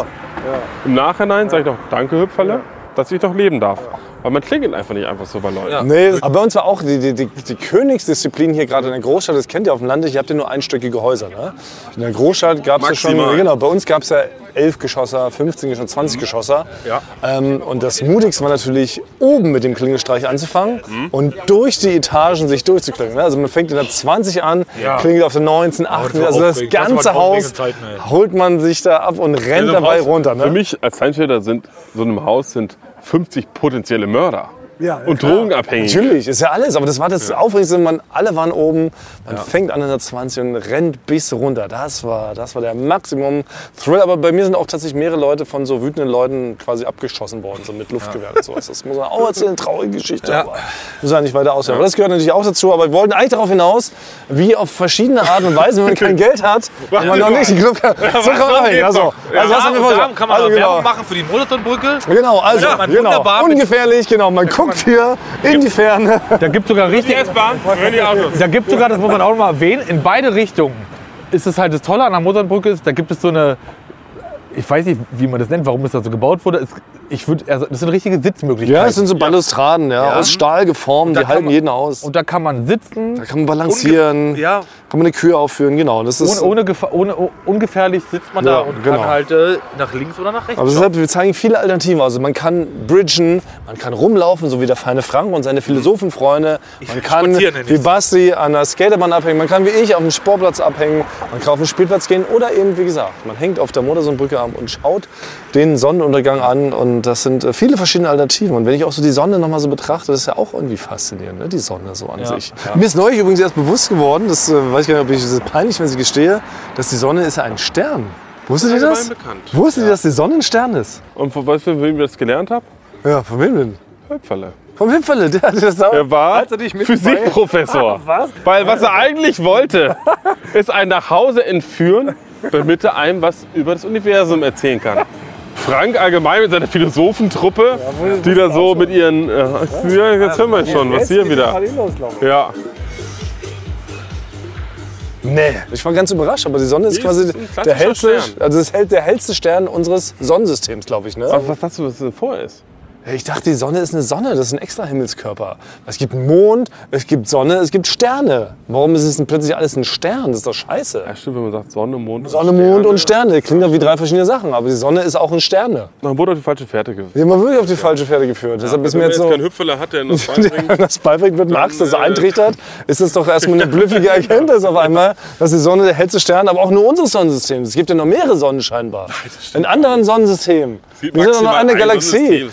im Nachhinein, sage ich doch, danke Hüpferle, dass ich doch leben darf. Weil man klingelt einfach nicht einfach so bei Leuten. Nee, aber bei uns war auch die, die, die, die Königsdisziplin hier gerade in der Großstadt, das kennt ihr auf dem Land, ihr habt ja nur einstöckige Häuser. Ne? In der Großstadt gab es ja schon, Maximal. genau, bei uns gab es ja 11 Geschosser, 15 Geschosser, 20 Geschosser. Ja. Ähm, und das Mutigste war natürlich, oben mit dem Klingelstreich anzufangen und durch die Etagen sich durchzuklingeln. Ne? Also man fängt in der 20 an, klingelt auf der 19, 18, war also das ganze Haus ey. holt man sich da ab und rennt In so einem dabei Haus- runter. Für Ne? mich als Seinfelder sind so in einem Haus sind 50 potenzielle Mörder und Drogenabhängige. Natürlich, ist ja alles. Aber das war das Aufregendste. Man, alle waren oben. Man fängt an in der 20 und rennt bis runter. Das war, das war der Maximum Thrill. Aber bei mir sind auch tatsächlich mehrere Leute von so wütenden Leuten quasi abgeschossen worden, so mit Luftgewehr und sowas. Das muss man auch erzählen, traurige Geschichte. Aber muss ja nicht weiter ausführen. Aber das gehört natürlich auch dazu. Aber wir wollten eigentlich darauf hinaus, wie auf verschiedene Arten und Weisen, wenn man kein Geld hat, wenn man noch nicht den Club kann. So kann man rein. Also, also, was haben wir kann man also, Werbung genau. machen für die Molotonbrücke. Genau, also, Ja, man genau. ungefährlich, genau. Man guckt hier in die Ferne. Da gibt sogar richtig, da gibt sogar, das muss man auch noch mal erwähnen, in beide Richtungen ist es halt das Tolle an der Moternbrücke ist, da gibt es so eine, ich weiß nicht, wie man das nennt, warum es da so gebaut wurde. Es, ich würd, also, das sind richtige Sitzmöglichkeiten. Ja, es sind so Balustraden, ja, aus Stahl geformt, die halten man- jeden aus. Und da kann man sitzen, Da kann man balancieren, Ja, kann man eine Kühe aufführen, genau. Das ist, ohne, ohne, ohne oh, ungefährlich sitzt man Ja, da und genau. kann halt äh, nach links oder nach rechts. aber deshalb, wir zeigen viele Alternativen. Also man kann bridgen, man kann rumlaufen, so wie der feine Frank und seine Philosophenfreunde. Man kann wie. Basti an der Skaterbahn abhängen, man kann wie ich auf dem Sportplatz abhängen, man kann auf den Spielplatz gehen oder eben, wie gesagt, man hängt auf der Motorsohnbrücke ab und schaut den Sonnenuntergang an. Und das sind äh, viele verschiedene Alternativen. Und wenn ich auch so die Sonne noch mal so betrachte, das ist ja auch irgendwie faszinierend, ne? die Sonne so an sich. Mir ist neulich übrigens erst bewusst geworden, das äh, weiß ich gar nicht, ob ich das ist peinlich, wenn ich gestehe, dass die Sonne ist ja ein Stern. Wusstet ihr das? Bekannt. Wusstet ihr, dass die Sonne ein Stern ist? Und von was für wem ich das gelernt habe? Ja, von wem denn? Hüpferle. Vom Hüpferle, der hat das Er war Physikprofessor. Weil was er eigentlich wollte, ist ein nach Hause entführen, damit er einem was über das Universum erzählen kann. Frank allgemein mit seiner Philosophentruppe, die da so mit ihren. Äh, ja, jetzt hören wir schon, was hier wieder. Ja, Nee. Ich war ganz überrascht, aber die Sonne ist quasi ist klassischer der hellste, Stern. also das hält der hellste Stern unseres Sonnensystems, glaube ich. Ne? aber was hast du, was das denn vor ist? Ich dachte, die Sonne ist eine Sonne, das ist ein extra Himmelskörper. Es gibt Mond, es gibt Sonne, es gibt Sterne. Warum ist es denn plötzlich alles ein Stern? Das ist doch scheiße. Ja, stimmt, wenn man sagt Sonne, Mond. Sonne, Mond und Sterne. Klingt doch wie drei verschiedene Sachen, aber die Sonne ist auch ein Sterne. Dann wurde auf die falsche Fährte geführt. Wir haben wirklich auf die falsche Pferde geführt. Deshalb ist mir jetzt so. Hüpferle hat, der das Wenn das beibringt mit Max, das äh, eintrichtert, ist das doch erstmal eine blüffige Erkenntnis auf einmal, dass die Sonne der hellste Stern, aber auch nur unseres Sonnensystems. Es gibt ja noch mehrere Sonnen scheinbar. In anderen Sonnensystemen. Wir sind doch noch eine Galaxie.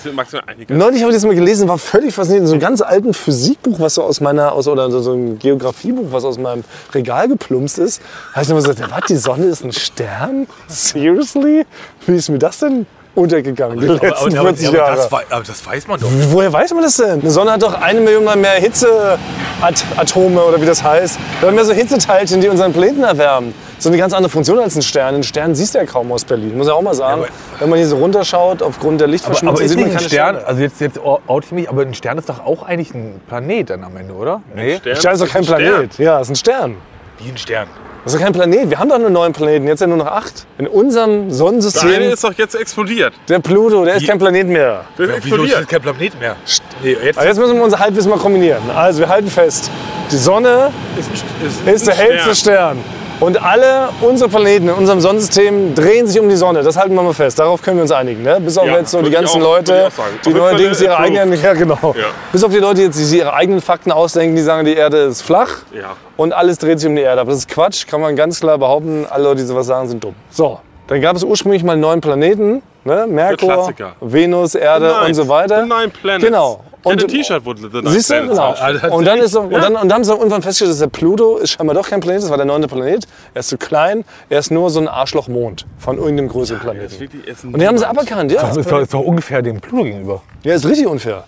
Neulich habe ich das mal gelesen, war völlig fasziniert. In so einem ganz alten Physikbuch, was so aus meiner, aus, oder so ein Geografiebuch, was aus meinem Regal geplumpst ist. Da habe ich nochmal gesagt, was, die Sonne ist ein Stern? Seriously? Wie ist mir das denn untergegangen, die letzten 40 Jahre? das, aber das weiß man doch. Woher weiß man das denn? Eine Sonne hat doch eine Million mal mehr Hitzeatome oder wie das heißt. Wir haben mehr so Hitzeteilchen, die unseren Planeten erwärmen. So eine ganz andere Funktion als ein Stern. Einen Stern siehst du ja kaum aus Berlin, muss ich auch mal sagen. Wenn man hier so runterschaut, aufgrund der Aber, Lichtverschmutzung, aber ist sieht nicht man ein keine Stern, Sterne. also jetzt, jetzt oute ich mich, aber ein Stern ist doch auch eigentlich ein Planet dann am Ende, oder? Nee. Ein Stern ist doch kein Planet. Ja, ist ein Stern. Wie ein Stern. Das ist doch kein Planet. Wir haben doch nur neun Planeten, jetzt ja nur noch acht. In unserem Der Sonnensystem, eine ist doch jetzt explodiert. der Pluto, der ist kein Planet mehr. Der ist Ja, wieso ist explodiert. kein Planet mehr? Nee, jetzt Aber jetzt müssen wir unser Halbwissen mal kombinieren. Also wir halten fest, die Sonne ist, ein- ist der Stern. hellste Stern. Und alle unsere Planeten in unserem Sonnensystem drehen sich um die Sonne. Das halten wir mal fest. Darauf können wir uns einigen. Ne? Bis auf Ja, jetzt so die ganzen auch- Leute, die neuerdings ihre eigenen, ja genau. Ja. Bis auf die Leute jetzt, die sich ihre eigenen Fakten ausdenken, die sagen, die Erde ist flach und alles dreht sich um die Erde. Aber das ist Quatsch, kann man ganz klar behaupten. Alle Leute, die sowas sagen, sind dumm. So, dann gab es ursprünglich mal neun Planeten. Ne? Merkur. Venus, Erde und so weiter. Nine Planets. Genau. Und- ein T-Shirt, wo The Siehst du, genau. Und dann, ist so, und, dann, und dann haben sie irgendwann festgestellt, dass der Pluto ist scheinbar doch kein Planet, das war der neunte Planet. Er ist zu klein, er ist nur so ein Arschlochmond von irgendeinem größeren Planeten. Und die haben sie aberkannt, ja. Das ist doch, ist doch ungefähr dem Pluto gegenüber. Ja, ist richtig unfair.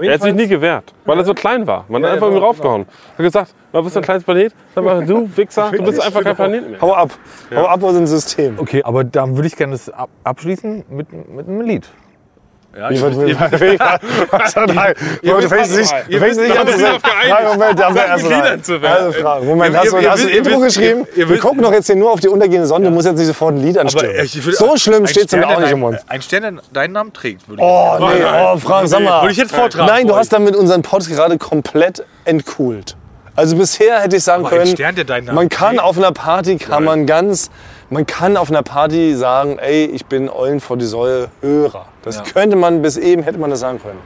Er hat sich nie gewehrt, weil er so klein war. Man hat einfach ja, irgendwie raufgehauen. Hat gesagt, du bist ein kleines Planet. Dann war du, Wichser, du bist einfach kein Planet mehr. Hau ab. Hau ab aus dem System. Okay, aber dann würde ich gerne das ab abschließen mit, mit einem Lied. Ich würd- Was hat er- Du fängst nicht du fängst nicht Wir an zu sagen. Nein, Moment, da haben wir erst mal. Also. Moment, hast du, hast du ein Intro geschrieben? Wir gucken doch jetzt hier nur auf die untergehende Sonne. Du musst jetzt nicht sofort ein Lied anstimmen. So schlimm steht es mir auch nicht im Mund. Ein Stern, der deinen Namen trägt, würde ich Oh, nee, oh, Frank, sag mal. Würde ich jetzt vortragen. Nein, du hast damit unseren Pod gerade komplett entcoolt. Also bisher hätte ich sagen können, Stern, der deinen Namen man kann auf einer Party, kann man ganz, man kann auf einer Party sagen, ey, ich bin Eulen vor die Säule Hörer. Das könnte man, bis eben hätte man das sagen können.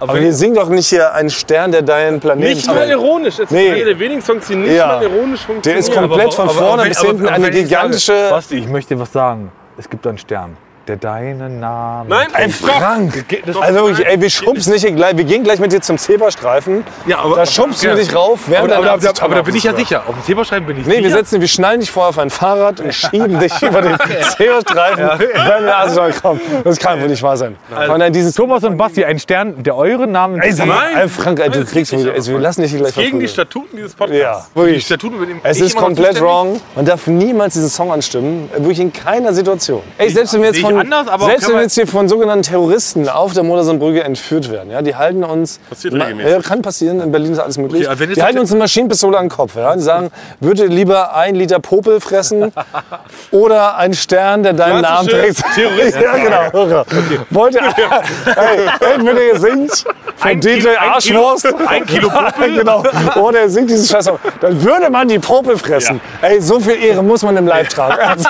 Aber, wir singen doch nicht hier einen Stern, der deinen Planeten Nicht mal ironisch. Es ist Nee. einer der wenigen Songs, die nicht Ja. mal ironisch Der funktionieren. ist komplett von aber- vorne aber bis hinten aber eine ich sage, gigantische... Basti, ich möchte was sagen. Es gibt einen Stern, der deinen Namen Nein, Ey, Frank! Also wirklich, ey, wir schubsen nicht hier gleich, wir gehen gleich mit dir zum Zebrastreifen. Ja, aber- da schubsen ja. wir dich rauf, Aber, dein aber, aber, aber da bin ich ja sicher. Auf dem Zeberschreiben bin ich Nee, wir sicher. setzen, wir schnallen dich vorher auf ein Fahrrad und schieben dich über den Zebrastreifen, wenn wir also schon kommen. Das kann wohl nicht wahr sein. Und dann dieses Thomas und Basti, ein Stern, der euren Namen Ey, sag mal, Nein. ey, Frank, ey, du kriegst also wir lassen dich gleich Gegen die. Statuten dieses Ja, Podcasts. Die wirklich. Statuten übernehmen Es ich ist komplett wrong. Man darf niemals diesen Song anstimmen. Wirklich in keiner Situation. Ey, selbst wenn wir jetzt von, anders, aber selbst wenn wir jetzt hier von sogenannten Terroristen auf der Modersohnbrücke entführt werden, ja, die halten uns. Passiert regelmäßig. Ja, kann passieren. In Berlin ist alles möglich. Okay, jetzt die halten uns eine Maschinenpistole an den Kopf. Ja. Die sagen, würde lieber ein Liter Popel fressen oder ein Stern, der deinen Namen trägt. Terroristen- ja, genau. Wollt ihr, ey, entweder ihr singt von DJ Kilo- ein Arschwurst. Kilo- ein Kilo Popel. genau. Oder er singt dieses Scheiß. Dann würde man die Popel fressen. Ey, so viel Ehre muss man im Live tragen.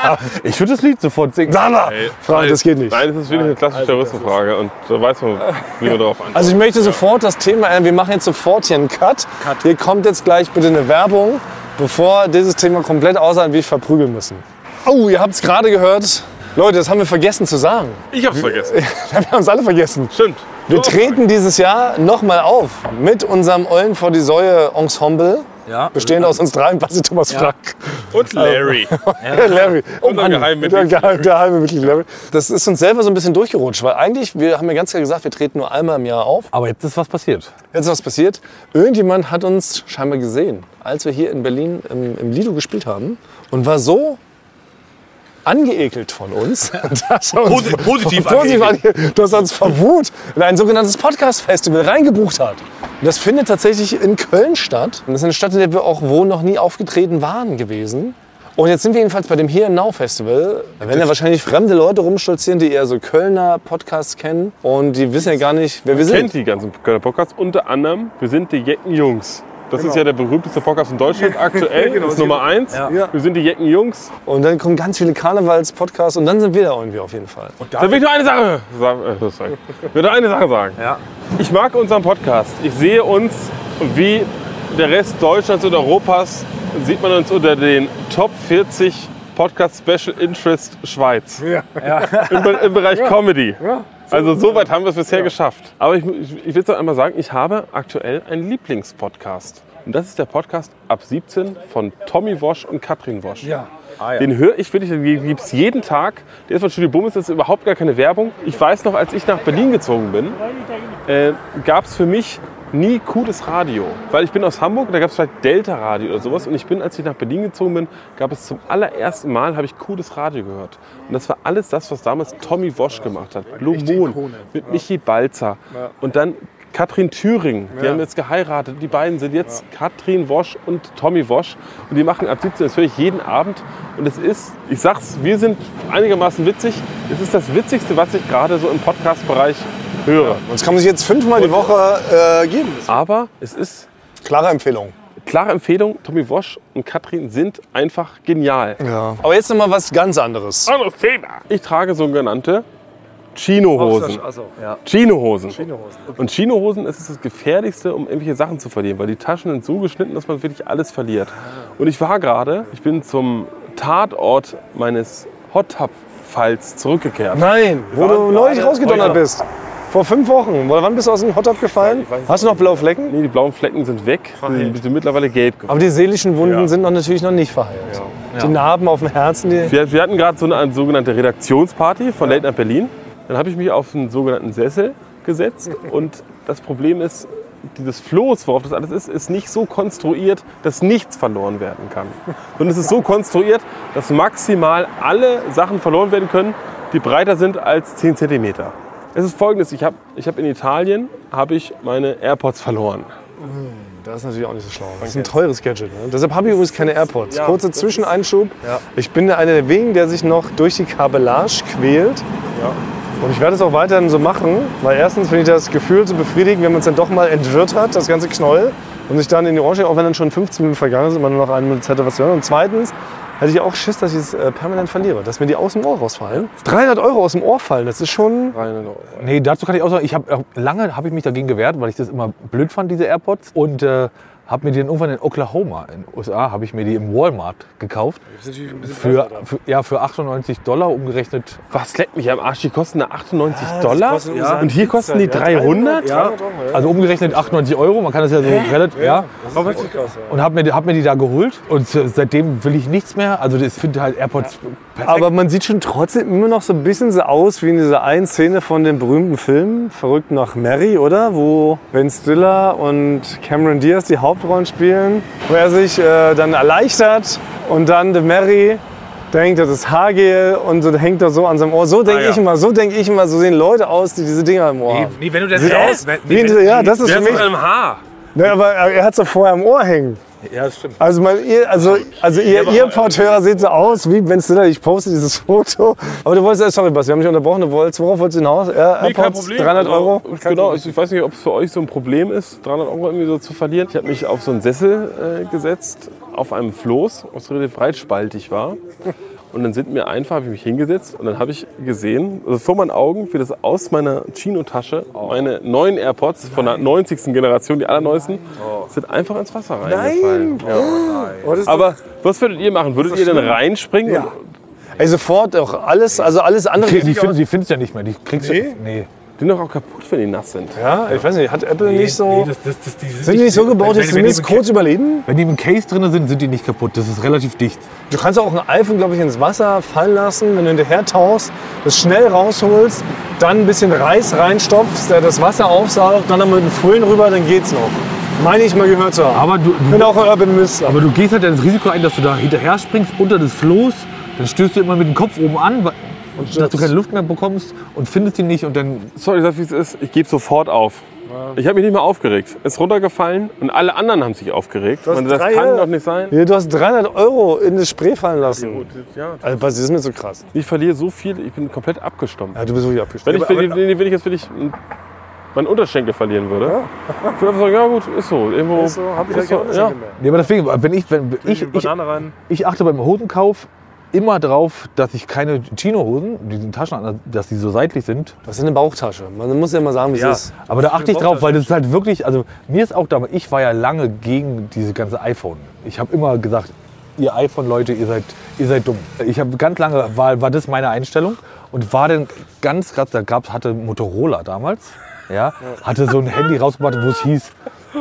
Ich würde das Lied sofort singen. Sag mal, Frank, das geht nicht. Nein, das ist wirklich eine klassische Terroristenfrage und da weiß man, wie man darauf antwortet. Also ich möchte sofort das Thema ändern. Wir machen jetzt sofort hier einen Cut. Hier kommt jetzt gleich bitte eine Werbung, bevor dieses Thema komplett aussah, wie ich verprügeln müssen. Oh, ihr habt es gerade gehört. Leute, das haben wir vergessen zu sagen. ich hab's vergessen. Wir haben es alle vergessen. Stimmt. Wir treten dieses Jahr nochmal auf mit unserem Eulen vor die Säue Ensemble. Ja. Bestehend aus uns dreien, Basti, Thomas, Frank. Und Larry. Larry. Oh Geheimmitglied der, Geheim- der geheime Mitglied Larry. Das ist uns selber so ein bisschen durchgerutscht, weil eigentlich, wir haben ja ganz klar gesagt, wir treten nur einmal im Jahr auf. Aber jetzt ist was passiert. Jetzt ist was passiert. Irgendjemand hat uns scheinbar gesehen, als wir hier in Berlin im, im Lido gespielt haben und war so angeekelt von uns, dass er uns Posi- positiv positiv angeekelt, dass er uns vor Wut in ein sogenanntes Podcast-Festival reingebucht hat. Und das findet tatsächlich in Köln statt. Und das ist eine Stadt, in der wir auch wo noch nie aufgetreten waren gewesen. Und jetzt sind wir jedenfalls bei dem Here Now Festival. Da werden ja wahrscheinlich fremde Leute rumstolzieren, die eher so Kölner Podcasts kennen. Und die wissen ja gar nicht, wer wir sind. Kennt die ganzen Kölner Podcasts. Unter anderem, wir sind die Jecken Jungs. Das ist ja der berühmteste Podcast in Deutschland aktuell. Das ist Nummer eins. Ja. Wir sind die Jecken Jungs. Und dann kommen ganz viele Karnevals-Podcasts und dann sind wir da irgendwie auf jeden Fall. Da will ich nur eine Sache sagen. Äh. Ich will nur eine Sache sagen. Ich mag unseren Podcast. Ich sehe uns wie der Rest Deutschlands und Europas. Sieht man uns unter den Top 40 Podcast Special Interest Schweiz. Im, Be- Im Bereich Comedy. Also so weit haben wir es bisher geschafft. Aber ich, ich, ich will es noch einmal sagen, ich habe aktuell einen Lieblingspodcast. Und das ist der Podcast ab 17 von Tommy Wosch und Katrin Wosch. Den höre ich wirklich, den gibt es jeden Tag. Der ist von Studio Bummens, das ist überhaupt gar keine Werbung. Ich weiß noch, als ich nach Berlin gezogen bin, äh, gab es für mich nie cooles Radio. Weil ich bin aus Hamburg, da gab es vielleicht Delta Radio oder sowas. Und ich bin, als ich nach Berlin gezogen bin, gab es zum allerersten Mal, habe ich cooles Radio gehört. Und das war alles das, was damals Tommy Wosch gemacht hat. Blue Moon mit Michi Balzer. Und dann Katrin Thüring, die haben jetzt geheiratet. Die beiden sind jetzt Katrin Wosch und Tommy Wosch. Und die machen ab 17, das höre ich jeden Abend. Und es ist, ich sag's, wir sind einigermaßen witzig. Es ist das Witzigste, was ich gerade so im Podcast-Bereich höre. Und das kann man sich jetzt fünfmal die Woche äh, geben. Aber es ist Klare Empfehlung. klare Empfehlung, Tommy Wosch und Katrin sind einfach genial. Ja. Aber jetzt noch mal was ganz anderes. Anderes Thema. Ich trage sogenannte Chino-Hosen. Ja. Chino-Hosen. Und Chino-Hosen ist das Gefährlichste, um irgendwelche Sachen zu verlieren, weil die Taschen sind so geschnitten, dass man wirklich alles verliert. Und ich war gerade, ich bin zum Tatort meines Hot Tub Falls zurückgekehrt. Nein, wo du neulich rausgedonnert heute. bist. Vor fünf Wochen. Oder wann bist du aus dem gefallen? Ich weiß nicht. Hast du noch blaue Flecken? Nee, die blauen Flecken sind weg. Die sind mittlerweile gelb geworden. Aber die seelischen Wunden Ja. sind noch natürlich noch nicht verheilt. Die Narben auf dem Herzen, die. Wir, wir hatten gerade so eine, eine sogenannte Redaktionsparty von Late Night Berlin. Dann habe ich mich auf einen sogenannten Sessel gesetzt. Und das Problem ist, dieses Floß, worauf das alles ist, ist nicht so konstruiert, dass nichts verloren werden kann. Sondern es ist so konstruiert, dass maximal alle Sachen verloren werden können, die breiter sind als 10 cm. Es ist folgendes, ich habe ich hab in Italien habe ich meine AirPods verloren. Das ist natürlich auch nicht so schlau. Das ist ein teures Gadget. Ne? Deshalb habe ich übrigens keine AirPods. Ja, Kurzer Zwischeneinschub. Ich bin einer der wenigen, der sich noch durch die Kabellage quält. Und ich werde es auch weiterhin so machen, weil erstens finde ich das Gefühl so befriedigend, wenn man es dann doch mal entwirrt hat, das ganze Knoll, und sich dann in die Orange, auch wenn dann schon 15 Minuten vergangen sind, immer nur noch eine Minute Zeit hat, was zu hören. Und zweitens hätte ich auch Schiss, dass ich es äh, permanent verliere, dass mir die aus dem Ohr rausfallen. 300 Euro aus dem Ohr fallen, das ist schon... Nee, dazu kann ich auch sagen, ich habe lange habe ich mich dagegen gewehrt, weil ich das immer blöd fand, diese AirPods. Und äh, habe mir die dann irgendwann in Oklahoma, in den USA, habe ich mir die im Walmart gekauft. Für, für, ja, für 98 Dollar umgerechnet. Was leckt mich am Arsch? Die kosten da 98 das Dollar kostet irgendwie und hier kosten die 300? Also umgerechnet 98 Euro, man kann das ja so relativ. Ja. Und habe mir, hab mir die da geholt. Und äh, seitdem will ich nichts mehr. Also ich finde halt AirPods perfekt. Aber man sieht schon trotzdem immer noch so ein bisschen so aus wie in dieser einen Szene von dem berühmten Film Verrückt nach Mary, oder? Wo Ben Stiller und Cameron Diaz die Hauptrollen spielen, wo er sich äh, dann erleichtert und dann der Mary denkt, das ist Haargel und so hängt er so an seinem Ohr. So denke Ah, ja. ich immer, so denke ich immer, so sehen Leute aus, die diese Dinger im Ohr haben. Nee, wenn du das Sieht aus Wenn- in wenn- ja, das ist für mich. einem Haar? Ne, aber er hat es doch vorher im Ohr hängen. Ja, das stimmt. Also, mein, ihr, also, also ihr, ihr Porthörer seht so aus wie Ben Stiller. Ich poste dieses Foto. Aber du wolltest, äh, sorry, Basti, wir haben dich unterbrochen. Du wolltest, worauf wolltest du hinaus? Ja, Nee, kein Problem. 300 Also, Euro? Genau, also ich weiß nicht, ob es für euch so ein Problem ist, 300 Euro irgendwie so zu verlieren. Ich habe mich auf so einen Sessel äh, gesetzt, auf einem Floß, was relativ breitspaltig war. Und dann sind mir einfach, habe ich mich hingesetzt und dann habe ich gesehen, also vor meinen Augen, wie das aus meiner Chino-Tasche, meine neuen AirPods von der 90. Generation, die allerneuesten, sind einfach ins Wasser reingefallen. Ja. Oh, das- Aber was würdet ihr machen? Würdet ihr denn reinspringen? Ja. Ey, sofort auch alles, also alles andere. Die, die findest die findest du ja nicht mehr. Die kriegst Nee? du. Nee. Die sind doch auch kaputt, wenn die nass sind. ja, ich weiß nicht, hat Apple nicht so. Nee, das, das, das, die sind die nicht so gebaut, dass sie zumindest kurz überleben? Wenn die im Case drin sind, sind die nicht kaputt. Das ist relativ dicht. Du kannst auch ein iPhone, glaube ich, ins Wasser fallen lassen, wenn du hinterher tauchst, das schnell rausholst, dann ein bisschen Reis reinstopfst, der das Wasser aufsaugt, dann mit dem Föhn rüber, dann geht's noch. Meine ich mal gehört zu haben. Aber du, ich bin du, auch ein Urban Mist. aber du gehst halt das Risiko ein, dass du da hinterher springst unter das Floß. Dann stößt du immer mit dem Kopf oben an, weil- dass du keine Luft mehr bekommst und findest ihn nicht. Und dann Sorry, ich sag, wie es ist. Ich gebe sofort auf. Ich habe mich nicht mehr aufgeregt. Ist runtergefallen und alle anderen haben sich aufgeregt. Man, das drei kann doch nicht sein. Ja, du hast 300 Euro in das Spray fallen lassen. Ja. Also, Basti, das ist mir so krass. Ich verliere so viel, ich bin komplett abgestumpft. Ja, du bist wirklich Wenn ich, wenn, ich, wenn ich jetzt wirklich meinen Unterschenkel verlieren würde, würde ich einfach sagen, ja gut, ist so. Irgendwo, Ist so, hab ich ist ja so, ja. mehr. Nee, aber deswegen, wenn ich, wenn ich, ich, rein. ich achte beim Hosenkauf immer drauf, dass ich keine Chino-Hosen, diese Taschen, dass die so seitlich sind. Das ist eine Bauchtasche. Man muss ja mal sagen, wie Ja, es ist. aber da achte ich drauf, weil das ist halt wirklich, also mir ist auch damals, ich war ja lange gegen diese ganze iPhone. Ich habe immer gesagt, ihr iPhone-Leute, ihr seid, ihr seid dumm. Ich habe ganz lange, war, war das meine Einstellung und war dann ganz krass, da gab's, hatte Motorola damals, ja, hatte so ein Handy rausgebracht, wo es hieß,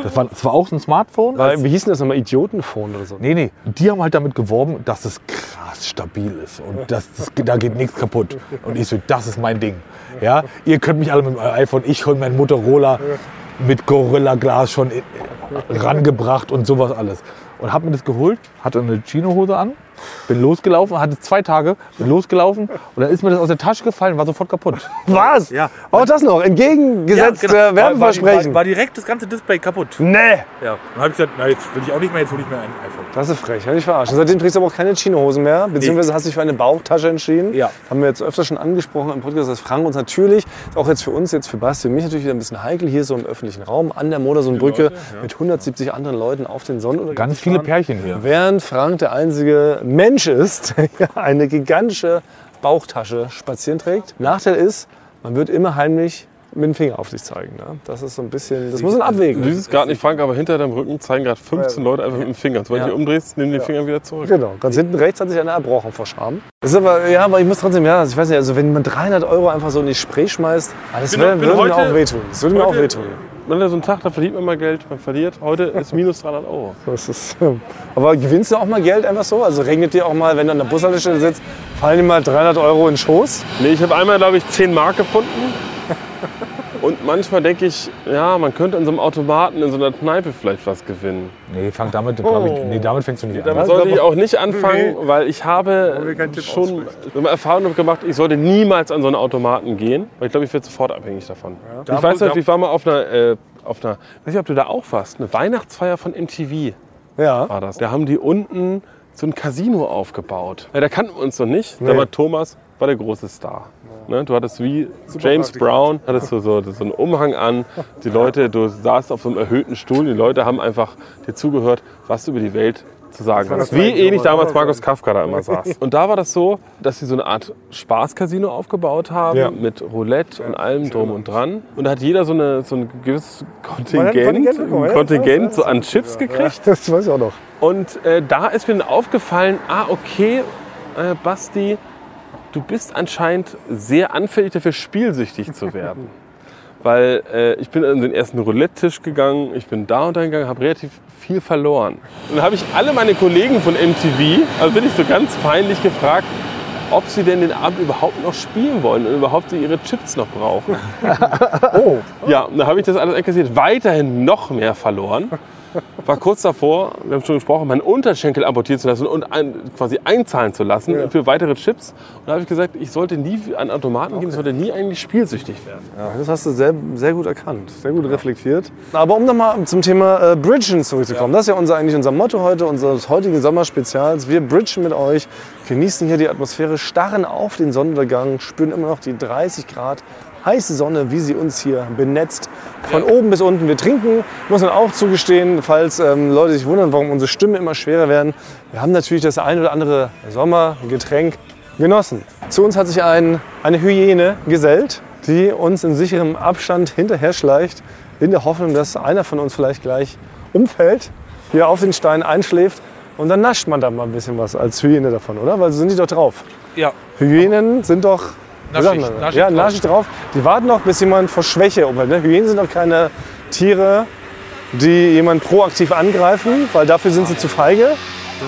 das war, das war auch so ein Smartphone. Weil, wie hieß denn das nochmal? Idiotenphone oder so? Nee, nee. Die haben halt damit geworben, dass es krass stabil ist und dass das, da geht nichts kaputt. Und ich so, das ist mein Ding. Ja, ihr könnt mich alle mit dem iPhone, ich hol mein Motorola mit Gorilla Glas schon in- rangebracht und sowas alles. und habe mir das geholt, hatte eine Chinohose an, bin losgelaufen, hatte zwei Tage, bin losgelaufen und dann ist mir das aus der Tasche gefallen, war sofort kaputt. Was? Ja. Auch das noch, entgegengesetzt genau. äh, War- war, Werbeversprechen. war, war direkt das ganze Display kaputt. nee. Ja. Dann habe ich gesagt, na jetzt will ich auch nicht mehr, jetzt hole ich mir ein iPhone. Das ist frech, hab ich verarscht. Und seitdem trägst du aber auch keine Chinohosen mehr, beziehungsweise hast dich für eine Bauchtasche entschieden. Ja. Haben wir jetzt öfter schon angesprochen im Podcast, dass Frank uns natürlich, ist auch jetzt für uns, jetzt für Basti und mich natürlich wieder ein bisschen heikel, hier so im öffentlichen Raum an der Modersohnbrücke mit 170 anderen Leuten auf den Sonnenuntergang Ganz viele fahren. Pärchen hier. Während Frank der einzige Mensch ist, eine gigantische Bauchtasche spazieren trägt. Nachteil ist, man wird immer heimlich mit dem Finger auf dich zeigen. Ne? Das ist so ein bisschen, das muss man abwägen. Du siehst es gerade nicht, Frank, aber hinter deinem Rücken zeigen gerade 15 Leute einfach mit dem Finger. Sobald du dich umdrehst, nimm den Finger wieder zurück. Genau, ganz hinten rechts hat sich einer erbrochen vor Scham. Das ist aber, ja, aber ich muss trotzdem, ja, ich weiß nicht, also wenn man 300 Euro einfach so in die Spray schmeißt, das Bin- wär, bin würde mir heute- auch wehtun. Das würde mir auch heute- wehtun. Man hat so einen Tag, da verdient man mal Geld, man verliert. Heute ist minus 300 Euro. Das ist, aber gewinnst du auch mal Geld einfach so? Also regnet dir auch mal, wenn du an der Bushaltestelle sitzt, fallen dir mal 300 Euro in den Schoß? Nee, ich habe einmal, glaube ich, 10 Mark gefunden. Und manchmal denke ich, ja, man könnte in so einem Automaten, in so einer Kneipe vielleicht was gewinnen. Nee, fang damit, glaub ich, nee, damit fängst du nicht an. Damit sollte ich auch nicht anfangen, weil ich habe schon eine Erfahrung gemacht, ich sollte niemals an so einen Automaten gehen, weil ich glaube, ich werde sofort abhängig davon. Ich weiß nicht, ich war mal auf einer, äh, auf einer, weiß nicht, ob du da auch warst, eine Weihnachtsfeier von MTV Ja. war das. Da haben die unten so ein Casino aufgebaut. Ja, da kannten wir uns noch nicht. Da war Thomas, war der große Star. Ne, du hattest wie James Brown, hattest du so, so einen Umhang an. Die Leute, du saßt auf so einem erhöhten Stuhl. Die Leute haben einfach dir zugehört, was du über die Welt zu sagen hast. Wie ähnlich damals Markus Kafka da immer saß. Und da war das so, dass sie so eine Art Spaßcasino aufgebaut haben Ja. mit Roulette und allem drum und dran. Und da hat jeder so, eine, so ein gewisses Kontingent ja, Kontingent so an Chips gekriegt. Das weiß ich auch noch. Und äh, da ist mir dann aufgefallen, ah, okay, äh, Basti, du bist anscheinend sehr anfällig dafür, spielsüchtig zu werden. Weil äh, ich bin an den ersten Roulette-Tisch gegangen, ich bin da und da gegangen, habe relativ viel verloren. Und dann habe ich alle meine Kollegen von MTV, also bin ich so ganz peinlich gefragt, ob sie denn den Abend überhaupt noch spielen wollen und überhaupt sie ihre Chips noch brauchen. Oh, Ja, und dann habe ich das alles einkassiert, weiterhin noch mehr verloren. War kurz davor, wir haben schon gesprochen, meinen Unterschenkel amputieren zu lassen und ein, quasi einzahlen zu lassen für weitere Chips. Und da habe ich gesagt, ich sollte nie an Automaten gehen, ich sollte nie eigentlich spielsüchtig werden. Ja, das hast du sehr, sehr gut erkannt, sehr gut reflektiert. Aber um nochmal zum Thema äh, Bridgen zurückzukommen, das ist ja unser, eigentlich unser Motto heute, unseres heutigen Sommerspezials. Wir bridgen mit euch, genießen hier die Atmosphäre, starren auf den Sonnenuntergang, spüren immer noch die 30 Grad heiße Sonne, wie sie uns hier benetzt, von oben bis unten. Wir trinken, muss man auch zugestehen, falls ähm, Leute sich wundern, warum unsere Stimmen immer schwerer werden. Wir haben natürlich das ein oder andere Sommergetränk genossen. Zu uns hat sich ein, eine Hyäne gesellt, die uns in sicherem Abstand hinterher schleicht, in der Hoffnung, dass einer von uns vielleicht gleich umfällt, hier auf den Stein einschläft und dann nascht man da mal ein bisschen was als Hyäne davon, oder? Weil so sind die doch drauf. Ja. Hyänen sind doch man? naschig ja, drauf. naschig drauf. Die warten noch, bis jemand vor Schwäche umfällt. Ne? Hyänen sind doch keine Tiere, die jemand proaktiv angreifen, weil dafür sind sie zu feige.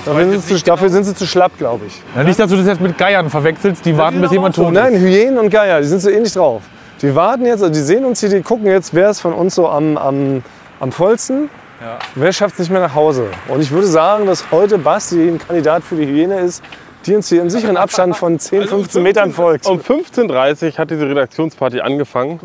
Dafür sind, sie zu, dafür sind sie zu schlapp, glaube ich. Ja, nicht, dass du das jetzt mit Geiern verwechselst, die warten, bis jemand tot nein, ist. Hyänen und Geier, die sind so ähnlich drauf. Die warten jetzt, also die sehen uns hier, die gucken jetzt, wer ist von uns so am, am, am vollsten. Wer schafft es nicht mehr nach Hause? Und ich würde sagen, dass heute Basti ein Kandidat für die Hyäne ist, die uns hier im sicheren Abstand von 10, 15 Metern folgt. Um 15.30 Uhr hat diese Redaktionsparty angefangen.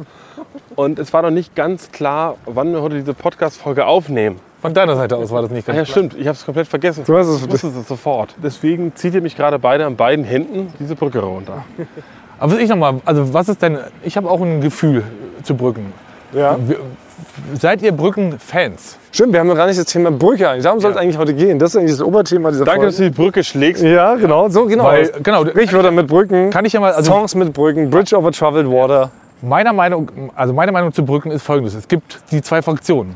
Und es war noch nicht ganz klar, wann wir heute diese Podcast-Folge aufnehmen. Von deiner Seite aus war das nicht Ah ganz ja, stimmt, ich habe es komplett vergessen. Du hast es- ich wusste es sofort. Deswegen zieht ihr mich gerade beide an beiden Händen diese Brücke runter. Aber ich noch mal, also was ist denn, ich habe auch ein Gefühl zu Brücken. Ja. Seid ihr Brücken-Fans? Stimmt, wir haben noch gar nicht das Thema Brücke eigentlich. Darum soll es eigentlich heute gehen. Das ist eigentlich das Oberthema dieser Danke, dass Folge. du die Brücke schlägst. Ja, genau, so genau. Weil, genau, Sprichwörter mit Brücken, kann ich ja mal, also Songs mit Brücken, Bridge over Troubled Water. meiner Meinung, also meine Meinung zu Brücken ist folgendes. Es gibt die zwei Fraktionen.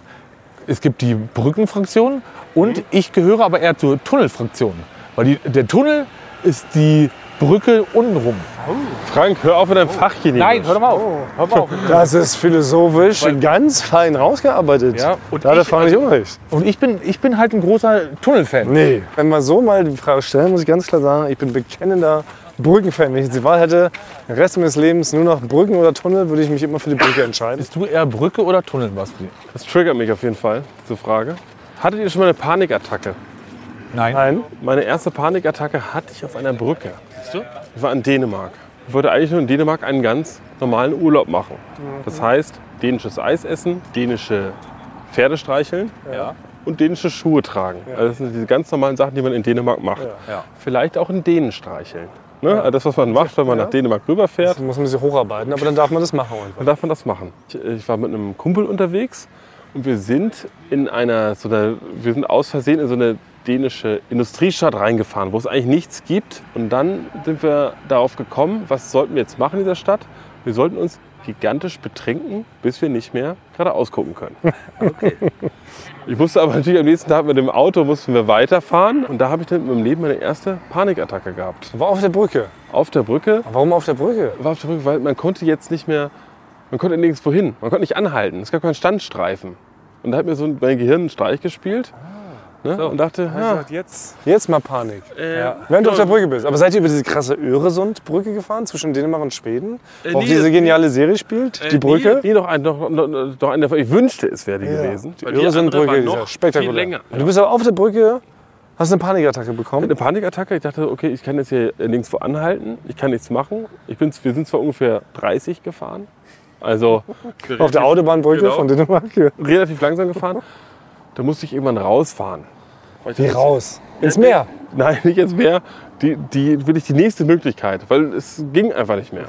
Es gibt die Brückenfraktion und ich gehöre aber eher zur Tunnelfraktion. Weil die, der Tunnel ist die Brücke untenrum. Frank, hör auf mit deinem Fachchinesisch. Nein, hör doch mal auf. Hör mal auf. Das ist philosophisch ganz fein rausgearbeitet. Ja, und da der ich- Frank nicht unrecht. Und ich bin, ich bin halt ein großer Tunnelfan. Nee. Wenn wir so mal die Frage stellen, muss ich ganz klar sagen, ich bin bekennender Brückenfan. Wenn ich jetzt die Wahl hätte, den Rest meines Lebens nur noch Brücken oder Tunnel, würde ich mich immer für die Brücke entscheiden. Bist du eher Brücke oder Tunnel, Basti? Das triggert mich auf jeden Fall, diese Frage. Hattet ihr schon mal eine Panikattacke? Nein. Nein. Meine erste Panikattacke hatte ich auf einer Brücke. Ich war in Dänemark. Ich wollte eigentlich nur in Dänemark einen ganz normalen Urlaub machen. Das heißt, dänisches Eis essen, dänische Pferde streicheln und dänische Schuhe tragen. Also das sind diese ganz normalen Sachen, die man in Dänemark macht. Ja. Vielleicht auch in Dänen streicheln. Ne? Also das, was man macht, wenn man nach Dänemark rüberfährt, Da muss man sich hocharbeiten, aber dann darf man das machen. Einfach. dann darf man das machen. Ich, ich war mit einem Kumpel unterwegs und wir sind in einer, so einer, wir sind aus Versehen in so eine dänische Industriestadt reingefahren, wo es eigentlich nichts gibt. Und dann sind wir darauf gekommen, was sollten wir jetzt machen in dieser Stadt? Wir sollten uns gigantisch betrinken, bis wir nicht mehr geradeaus gucken können. Ich musste aber natürlich am nächsten Tag mit dem Auto mussten wir weiterfahren und da habe ich dann in meinem Leben meine erste Panikattacke gehabt. War auf der Brücke. Auf der Brücke Warum auf der Brücke? war auf der Brücke, weil man konnte jetzt nicht mehr, man konnte nirgendwo hin. Man konnte nicht anhalten. Es gab keinen Standstreifen. Und da hat mir so mein Gehirn einen Streich gespielt ne? und dachte, ja, Jetzt, jetzt mal Panik. äh, Während du auf der Brücke bist. Aber seid ihr über diese krasse Öresund-Brücke gefahren zwischen Dänemark und Schweden? wo auch diese geniale Serie spielt? die Brücke? Nee, noch ein, noch, noch, noch eine, ich wünschte, es wäre die Ja. gewesen. Die Öresund-Brücke, die ist ja noch spektakulär. Du bist aber auf der Brücke, hast eine Panikattacke bekommen. Eine Panikattacke. Ich dachte, okay, ich kann jetzt hier nirgendwo anhalten. Ich kann nichts machen. Ich bin, wir sind zwar ungefähr 30 gefahren. Also Auf der Autobahnbrücke Genau. von Dänemark. Ja. relativ langsam gefahren. Da musste ich irgendwann rausfahren. Dachte, raus? Ins Meer. Nein, nicht jetzt mehr. Die, die will ich die nächste Möglichkeit, weil es ging einfach nicht mehr.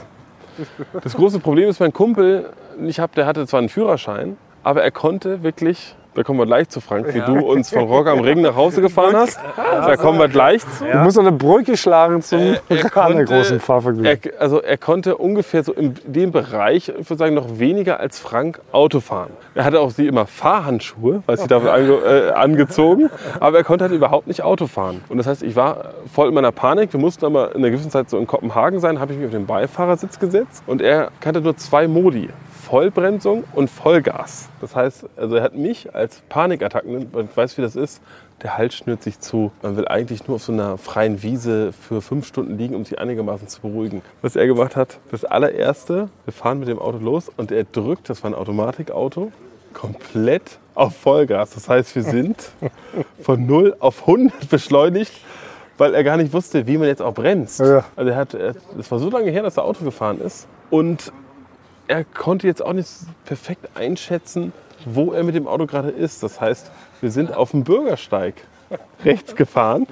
Das große Problem ist, mein Kumpel, ich hab, der hatte zwar einen Führerschein, aber er konnte wirklich, da kommen wir gleich zu Frank, wie du uns von Rock am Ring nach Hause gefahren hast. Da kommen wir gleich zu. Du musst noch eine Brücke schlagen zum Äh, er konnte- großen Fahrvergnügen. Er, also er konnte ungefähr so in dem Bereich, ich würde sagen, noch weniger als Frank Auto fahren. Er hatte auch sie immer Fahrhandschuhe, weil sie dafür ange, äh, angezogen, aber er konnte halt überhaupt nicht Auto fahren. Und das heißt, ich war voll in meiner Panik. Wir mussten aber in einer gewissen Zeit so in Kopenhagen sein, habe ich mich auf den Beifahrersitz gesetzt und er kannte nur zwei Modi. Vollbremsung und Vollgas. Das heißt, also er hat mich als Panikattacken, man weiß wie das ist, der Hals schnürt sich zu. Man will eigentlich nur auf so einer freien Wiese für fünf Stunden liegen, um sich einigermaßen zu beruhigen. Was er gemacht hat, das allererste, wir fahren mit dem Auto los und er drückt, das war ein Automatikauto, komplett auf Vollgas. Das heißt, wir sind von 0 auf 100 beschleunigt, weil er gar nicht wusste, wie man jetzt auch bremst. Ja. Also er hat, das war so lange her, dass er Auto gefahren ist und er konnte jetzt auch nicht perfekt einschätzen, wo er mit dem Auto gerade ist. Das heißt, wir sind auf dem Bürgersteig rechts gefahren.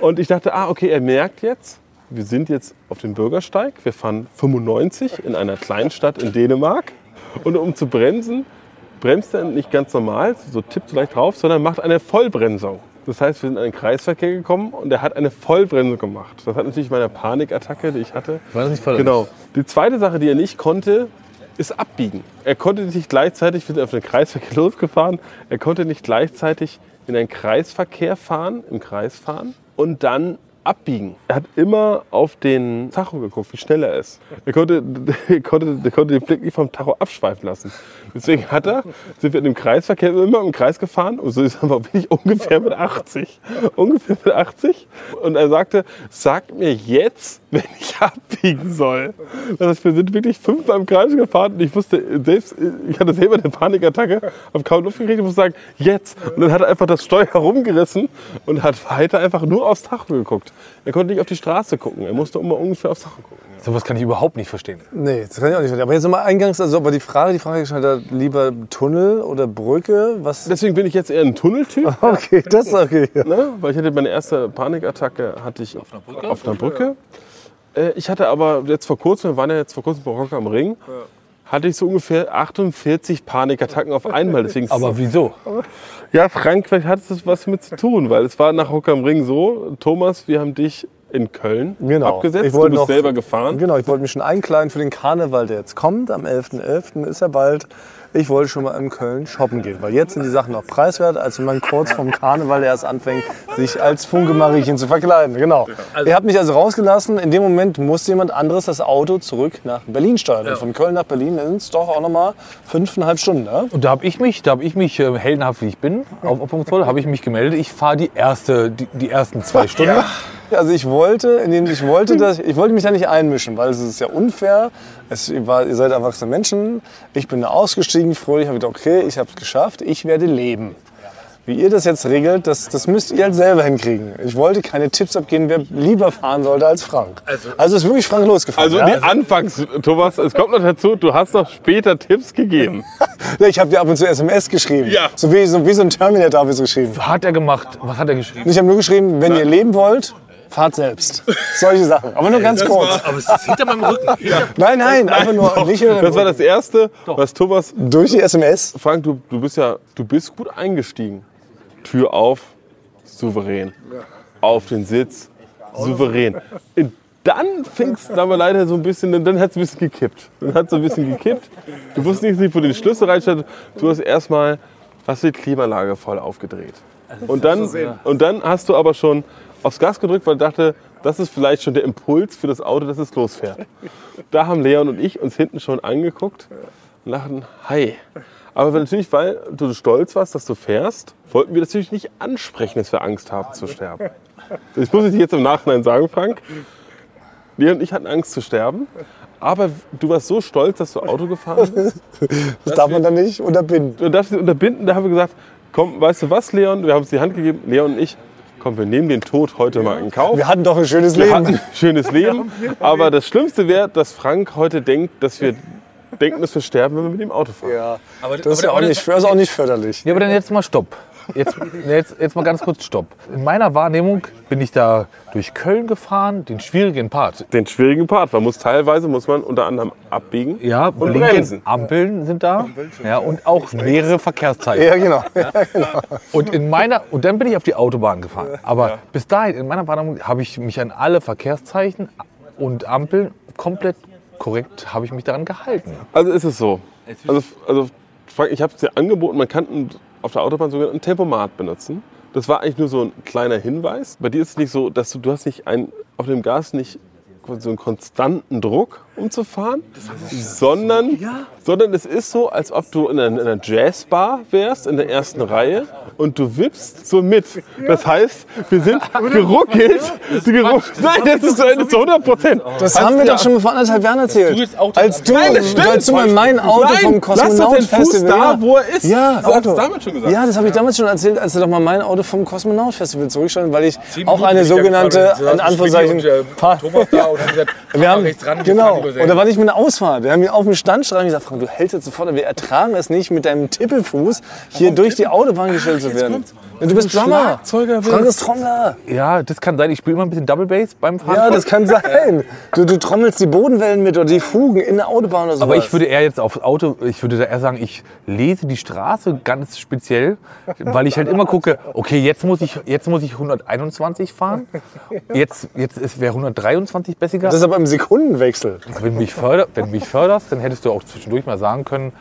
Und ich dachte, ah, okay, er merkt jetzt, wir sind jetzt auf dem Bürgersteig. Wir fahren 95 in einer Kleinstadt in Dänemark. Und um zu bremsen, bremst er nicht ganz normal, so tippt so leicht drauf, sondern macht eine Vollbremsung. Das heißt, wir sind in einen Kreisverkehr gekommen und er hat eine Vollbremsung gemacht. Das hat natürlich meine Panikattacke, die ich hatte, War das nicht voll? Genau. Die zweite Sache, die er nicht konnte, ist abbiegen. Er konnte nicht gleichzeitig, wir sind auf den Kreisverkehr losgefahren, er konnte nicht gleichzeitig in einen Kreisverkehr fahren, im Kreis fahren und dann abbiegen. Er hat immer auf den Tacho geguckt, wie schnell er ist. Er konnte, er konnte, er konnte den Blick nicht vom Tacho abschweifen lassen. Deswegen hat er, sind wir in dem Kreisverkehr immer im Kreis gefahren und so ist er bin ich ungefähr mit 80. Ungefähr mit 80. Und er sagte, sag mir jetzt, wenn ich abbiegen soll. Das heißt, wir sind wirklich fünfmal im Kreis gefahren und ich wusste selbst, ich hatte selber eine Panikattacke, habe kaum Luft gekriegt, ich musste sagen, jetzt. Und dann hat er einfach das Steuer herumgerissen und hat weiter einfach nur aufs Tacho geguckt. Er konnte nicht auf die Straße gucken, er musste immer ungefähr aufs Tacho gucken. Sowas kann ich überhaupt nicht verstehen. Nee, das kann ich auch nicht verstehen. Aber jetzt nochmal eingangs, also aber die Frage, die Frage gestellt hat, lieber Tunnel oder Brücke? Was? Deswegen bin ich jetzt eher ein Tunneltyp. Okay, das ist okay. Ja. Ne? Weil ich hatte meine erste Panikattacke hatte ich auf einer Brücke. Auf einer Brücke. Äh, Ich hatte aber jetzt vor kurzem, wir waren ja jetzt vor kurzem bei Rock am Ring, hatte ich so ungefähr 48 Panikattacken auf einmal. Deswegen Aber wieso? ja, Frank, vielleicht hat es was mit zu tun, weil es war nach Rock am Ring so, Thomas, wir haben dich in Köln Genau. abgesetzt, Ich du wollte bist noch- selber gefahren. Genau, ich wollte mich schon einkleiden für den Karneval, der jetzt kommt. Am 11.11. ist er bald. Ich wollte schon mal in Köln shoppen gehen, weil jetzt sind die Sachen noch preiswert, als wenn man kurz vom Karneval erst anfängt, sich als Funke-Mariechen zu verkleiden. Genau. Ihr habt mich also rausgelassen. In dem Moment musste jemand anderes das Auto zurück nach Berlin steuern. Und von Köln nach Berlin sind es doch auch noch mal fünfeinhalb Stunden. Ne? Und da habe ich mich, da habe ich mich äh, heldenhaft wie ich bin, auf Opferungsvoll, habe ich mich gemeldet. Ich fahre die erste, die, die ersten zwei Stunden. Also ich wollte, indem ich wollte, dass ich wollte mich da nicht einmischen, weil es ist ja unfair. Es war, ihr seid erwachsene Menschen. Ich bin da ausgestiegen, fröhlich, habe gedacht, okay, ich habe es geschafft. Ich werde leben. Wie ihr das jetzt regelt, das, das müsst ihr halt selber hinkriegen. Ich wollte keine Tipps abgeben, wer lieber fahren sollte als Frank. Also, ist wirklich Frank losgefahren. Also ja? nee, anfangs, Thomas, es kommt noch dazu, du hast noch später Tipps gegeben. Ja, Ich habe dir ab und zu SMS geschrieben. Ja. So wie, so wie so ein Terminator habe ich so geschrieben. Hat er gemacht? Was hat er geschrieben? Ich habe nur geschrieben, wenn ihr leben wollt, fahrt selbst. Solche Sachen. Aber nur ganz kurz. Aber es ist hinter meinem Rücken. Nein, nein, einfach nur nicht über den Das war das Erste, was Thomas Durch die SMS. Frank, du, du bist ja, du bist gut eingestiegen. Tür auf, souverän. Auf den Sitz, souverän. Und dann fing es aber leider so ein bisschen, dann hat es ein bisschen gekippt. Dann hat es so ein bisschen gekippt. Du wusstest nicht, wo du den Schlüssel reinstellst. Du hast erstmal, hast du die Klimaanlage voll aufgedreht. Und dann, und dann hast du aber schon aufs Gas gedrückt, weil du dachte, das ist vielleicht schon der Impuls für das Auto, dass es losfährt. Da haben Leon und ich uns hinten schon angeguckt und dachten, hi. Aber natürlich, weil du stolz warst, dass du fährst, wollten wir das natürlich nicht ansprechen, dass wir Angst haben zu sterben. Das muss ich dir jetzt im Nachhinein sagen, Frank. Leon und ich hatten Angst zu sterben. Aber du warst so stolz, dass du Auto gefahren bist. Das darf man dann nicht unterbinden. Du darfst sie unterbinden. Da haben wir gesagt, komm, weißt du was, Leon? Wir haben uns die Hand gegeben, Leon und ich. Komm, wir nehmen den Tod heute mal in Kauf. Wir hatten doch ein schönes Wir Leben. hatten ein schönes Leben. Aber das Schlimmste wäre, dass Frank heute denkt, dass wir denken, dass wir sterben, wenn wir mit dem Auto fahren. Ja, Aber, das ist ja auch nicht, das ist auch nicht förderlich. Ja, aber dann jetzt mal Stopp. Jetzt, jetzt, jetzt mal ganz kurz Stopp. In meiner Wahrnehmung bin ich da durch Köln gefahren, den schwierigen Part. Den schwierigen Part. Man muss teilweise muss man unter anderem abbiegen Ja, und blinken, bremsen. Ampeln sind da. Ja, und auch mehrere Verkehrszeichen. Ja, genau. Und in meiner und dann bin ich auf die Autobahn gefahren. Aber bis dahin in meiner Wahrnehmung habe ich mich an alle Verkehrszeichen und Ampeln komplett korrekt habe ich mich daran gehalten. Also ist es so. Also, also Frank, ich habe es dir angeboten, man kann auf der Autobahn sogar ein Tempomat benutzen. Das war eigentlich nur so ein kleiner Hinweis. Bei dir ist es nicht so, dass du, du hast nicht ein, auf dem Gas nicht so einen konstanten Druck, um zu fahren, sondern, sondern es ist so, als ob du in einer, in einer Jazzbar wärst, in der ersten Reihe und du wippst so mit. Das heißt, wir sind geruckelt. geruckelt. Nein, das ist, das ist 100 Prozent. Das haben wir doch schon vor anderthalb Jahren erzählt. als du, Nein, das stimmt. als du mal mein Auto Nein, vom lass doch Kosmonaut den Fuß Festival. da, wo er ist. Ja, Das Auto. damals schon gesagt. Ja, das habe ich damals schon erzählt, als du doch mal mein Auto vom Kosmonaut Festival zurückstand, weil ich Sieben auch eine ich sogenannte, in Anführungszeichen, und, äh, wir haben, genau. Und da war nicht mit einer Ausfahrt. Wir haben hier auf dem Stand schreiben gesagt, Frank, du hältst jetzt sofort, wir ertragen es nicht, mit deinem Tippelfuß hier durch die Autobahn gestellt zu werden. Ja, du bist Drummer. Schlagzeuger Frank ist Trommler. Ja, das kann sein. Ich spiele mal ein bisschen Double Bass beim Fahren. Ja, das kann sein. Du, du trommelst die Bodenwellen mit oder die Fugen in der Autobahn oder so. Aber ich würde eher jetzt aufs Auto, ich würde da eher sagen, ich lese die Straße ganz speziell, weil ich halt immer gucke, okay, jetzt muss ich, jetzt muss ich 121 fahren, jetzt, jetzt wäre 123 besser. Das ist aber im Sekundenwechsel. Wenn du mich, förder, wenn du mich förderst, dann hättest du auch zwischendurch mal sagen können,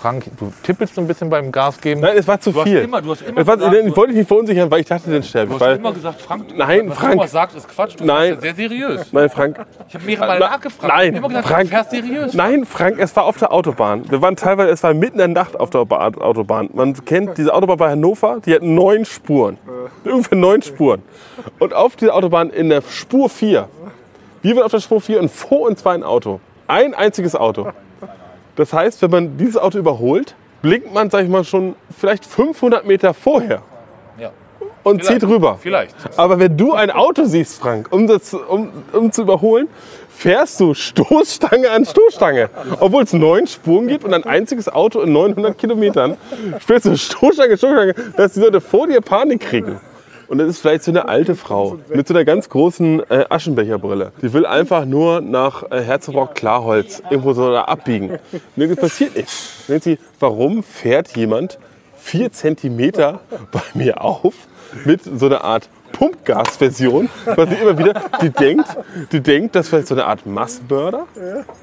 Frank, du tippelst so ein bisschen beim Gas geben. Nein, es war zu Du hast viel. immer- du hast immer es war, gesagt, ich wollte dich nicht verunsichern, weil ich dachte, dann sterbe Du ich. hast Weil, immer gesagt, Frank, Nein, was Frank. Thomas sagt, ist Quatsch. Du Nein. ja sehr seriös. nein, Frank. Ich habe mehrere Mal Na- nachgefragt. nein, Ich hab immer gesagt, Frank. du fährst seriös. Nein, Frank, es war auf der Autobahn. Wir waren teilweise, es war mitten in der Nacht auf der Ba- Autobahn. Man kennt diese Autobahn bei Hannover, die hat neun Spuren. Ungefähr neun Spuren. Und auf dieser Autobahn in der Spur 4, wir waren auf der Spur 4 und vor uns war ein Auto. Ein einziges Auto. Das heißt, wenn man dieses Auto überholt, blinkt man, sag ich mal, schon vielleicht 500 Meter vorher Ja. und zieht rüber. Vielleicht. Aber wenn du ein Auto siehst, Frank, um, das, um, um zu überholen, fährst du Stoßstange an Stoßstange. Obwohl es neun Spuren gibt und ein einziges Auto in 900 Kilometern, fährst du Stoßstange, Stoßstange, dass die Leute vor dir Panik kriegen. Und das ist vielleicht so eine alte Frau mit so einer ganz großen äh, Aschenbecherbrille. Die will einfach nur nach äh, Herzogbock Klarholz irgendwo so da abbiegen. Und passiert nichts. Dann denkt sie, warum fährt jemand vier Zentimeter bei mir auf mit so einer Art Pumpgas-Version, was sie immer wieder, die denkt, die denkt, dass vielleicht so eine Art Massmörder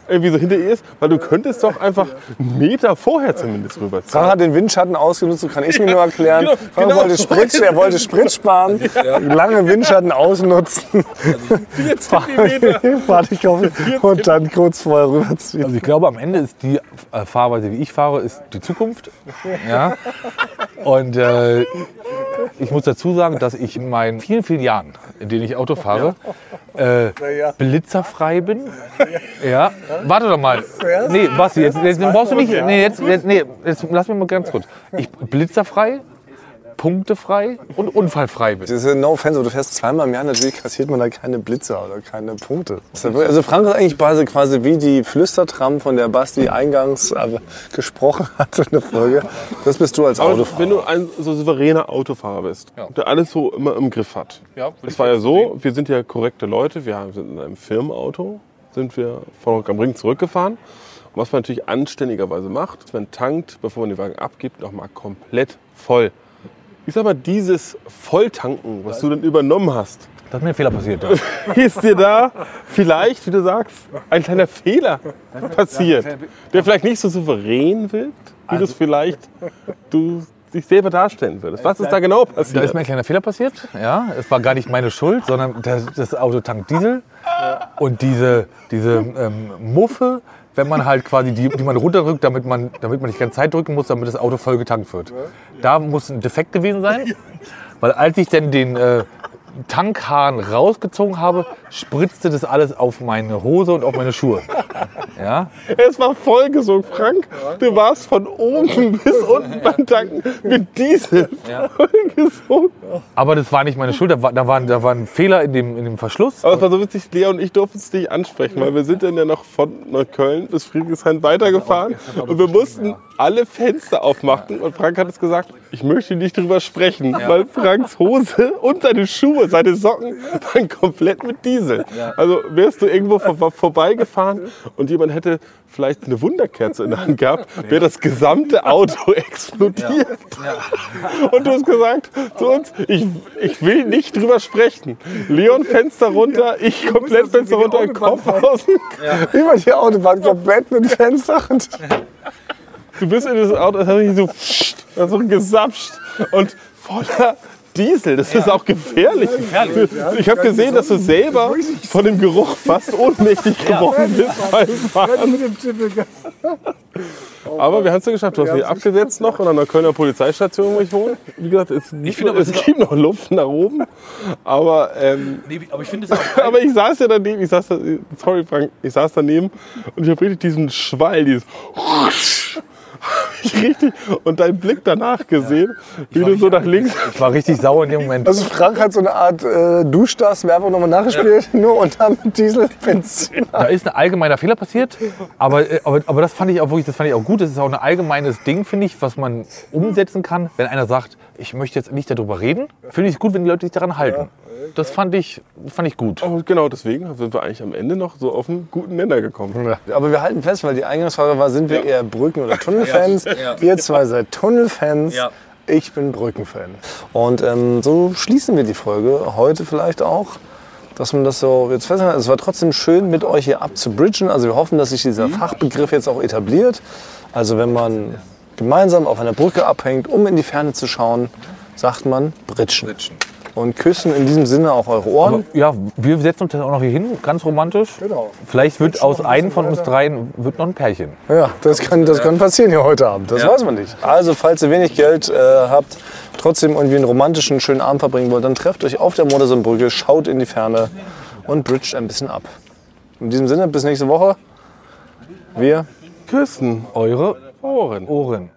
irgendwie so hinter ihr ist, weil du könntest doch einfach einen Meter vorher zumindest rüberziehen. Frank hat den Windschatten ausgenutzt, so kann ich mir nur erklären. Genau, Frank genau. wollte Sprit, er wollte Sprit sparen, lange Windschatten ausnutzen, Party kaufen und dann kurz vorher rüberziehen. Also ich glaube, am Ende ist die äh, Fahrweise, wie ich fahre, ist die Zukunft. Ja. Und äh, ich muss dazu sagen, dass ich in meinen vielen, vielen Jahren, in denen ich Auto fahre, äh, blitzerfrei bin. Ja. Warte doch mal. Nee, Basti, jetzt, jetzt brauchst du nicht. Nee, jetzt, jetzt, nee, jetzt lass mich mal ganz kurz. Ich blitzerfrei, punktefrei und unfallfrei bist. Das ist ja no offense, du fährst zweimal im Jahr, natürlich kassiert man da keine Blitze oder keine Punkte. Ja Also Frank ist eigentlich quasi, wie die Flüstertram, von der Basti eingangs äh, gesprochen hat in der Folge. Das bist du als Aber Autofahrer. wenn du ein so souveräner Autofahrer bist, der alles so immer im Griff hat. Ja, Es war ja so, wir sind ja korrekte Leute, wir sind in einem Firmenauto, sind wir von Rock am Ring zurückgefahren. Was man natürlich anständigerweise macht, ist, man tankt, bevor man den Wagen abgibt, nochmal komplett voll. Ich sag mal, dieses Volltanken, was du dann übernommen hast, Da ist mir ein Fehler passiert. Ja. ist dir da vielleicht, wie du sagst, ein kleiner Fehler passiert, der vielleicht nicht so souverän wirkt, wie du es vielleicht du dich selber darstellen würdest. Was ist da genau Da ist passiert? mir ein kleiner Fehler passiert. Ja, es war gar nicht meine Schuld, sondern das, das Auto tankt Diesel. Und diese, diese ähm, Muffe, wenn man halt quasi die, die man runterdrückt, damit man, damit man nicht ganz Zeit drücken muss, damit das Auto voll getankt wird. Da muss ein Defekt gewesen sein. Weil als ich dann den äh, Tankhahn rausgezogen habe, spritzte das alles auf meine Hose und auf meine Schuhe. Ja, Es war vollgesogen, Frank. Du warst von oben bis unten beim Tanken mit Diesel vollgesogen. aber das war nicht meine Schuld. Da war, da war, da war ein Fehler in dem, in dem Verschluss. Aber es war so witzig, Lea und ich durften es nicht ansprechen, weil wir sind dann ja noch von Neukölln bis Friedrichshain weitergefahren und wir mussten alle Fenster aufmachen und Frank hat es gesagt, ich möchte nicht drüber sprechen, weil Franks Hose und seine Schuhe, seine Socken waren komplett mit Diesel. Also wärst du irgendwo vor, vorbeigefahren und jemand hätte vielleicht eine Wunderkerze in der Hand gehabt, wäre das gesamte Auto explodiert. Und du hast gesagt zu uns, ich, ich will nicht drüber sprechen. Leon Fenster runter, ich komplett Fenster runter, Kopf aus. Über die Autobahn komplett mit Fenster und Du bist in das Auto, das hat sich so, hat so gesapscht und voller Diesel. Das ist auch gefährlich. Ich habe gesehen, dass du selber von dem Geruch fast ohnmächtig geworden bist beim Fahren. Aber wir haben es ja geschafft. Du hast mich abgesetzt noch an einer Kölner Polizeistation, wo ich wohne. Wie gesagt, es, Ich aber, es gibt noch Luft nach oben. Aber, ähm, Nee, aber ich aber ich saß ja daneben, ich saß da, sorry Frank, ich saß daneben und ich habe richtig diesen Schwall, dieses richtig und deinen Blick danach gesehen, wie du so nach links. Ich war richtig sauer in dem Moment. Also Frank hat so eine Art äh, Duschdas-Werbung nochmal nachgespielt, nur unter mit Dieselbenzin. Da ist ein allgemeiner Fehler passiert, aber, äh, aber, aber das fand ich auch wirklich, das fand ich auch gut. Das ist auch ein allgemeines Ding, finde ich, was man umsetzen kann. Wenn einer sagt, ich möchte jetzt nicht darüber reden, finde ich es gut, wenn die Leute sich daran halten. Das fand ich, fand ich gut. Und genau deswegen sind wir eigentlich am Ende noch so auf einen guten Nenner gekommen. Aber wir halten fest, weil die Eingangsfrage war, sind wir eher Brücken- oder Tunnelfans? Ihr zwei seid Tunnelfans. Ja. Ich bin Brückenfan. Und ähm, so schließen wir die Folge heute vielleicht auch. Dass man das so jetzt festhält. Es war trotzdem schön, mit euch hier abzubridgen. Also wir hoffen, dass sich dieser Fachbegriff jetzt auch etabliert. Also wenn man gemeinsam auf einer Brücke abhängt, um in die Ferne zu schauen, sagt man bridgen. Und küssen in diesem Sinne auch eure Ohren. Aber, ja, wir setzen uns jetzt auch noch hier hin, ganz romantisch. Genau. Vielleicht wird aus einem von uns dreien wird noch ein Pärchen. Ja, das kann, das kann passieren hier heute Abend. Das weiß man nicht. Also, falls ihr wenig Geld äh, habt, trotzdem irgendwie einen romantischen, schönen Abend verbringen wollt, dann trefft euch auf der Modersohnbrücke, schaut in die Ferne und bridget ein bisschen ab. In diesem Sinne, bis nächste Woche. Wir Küssen. Eure Ohren. Ohren.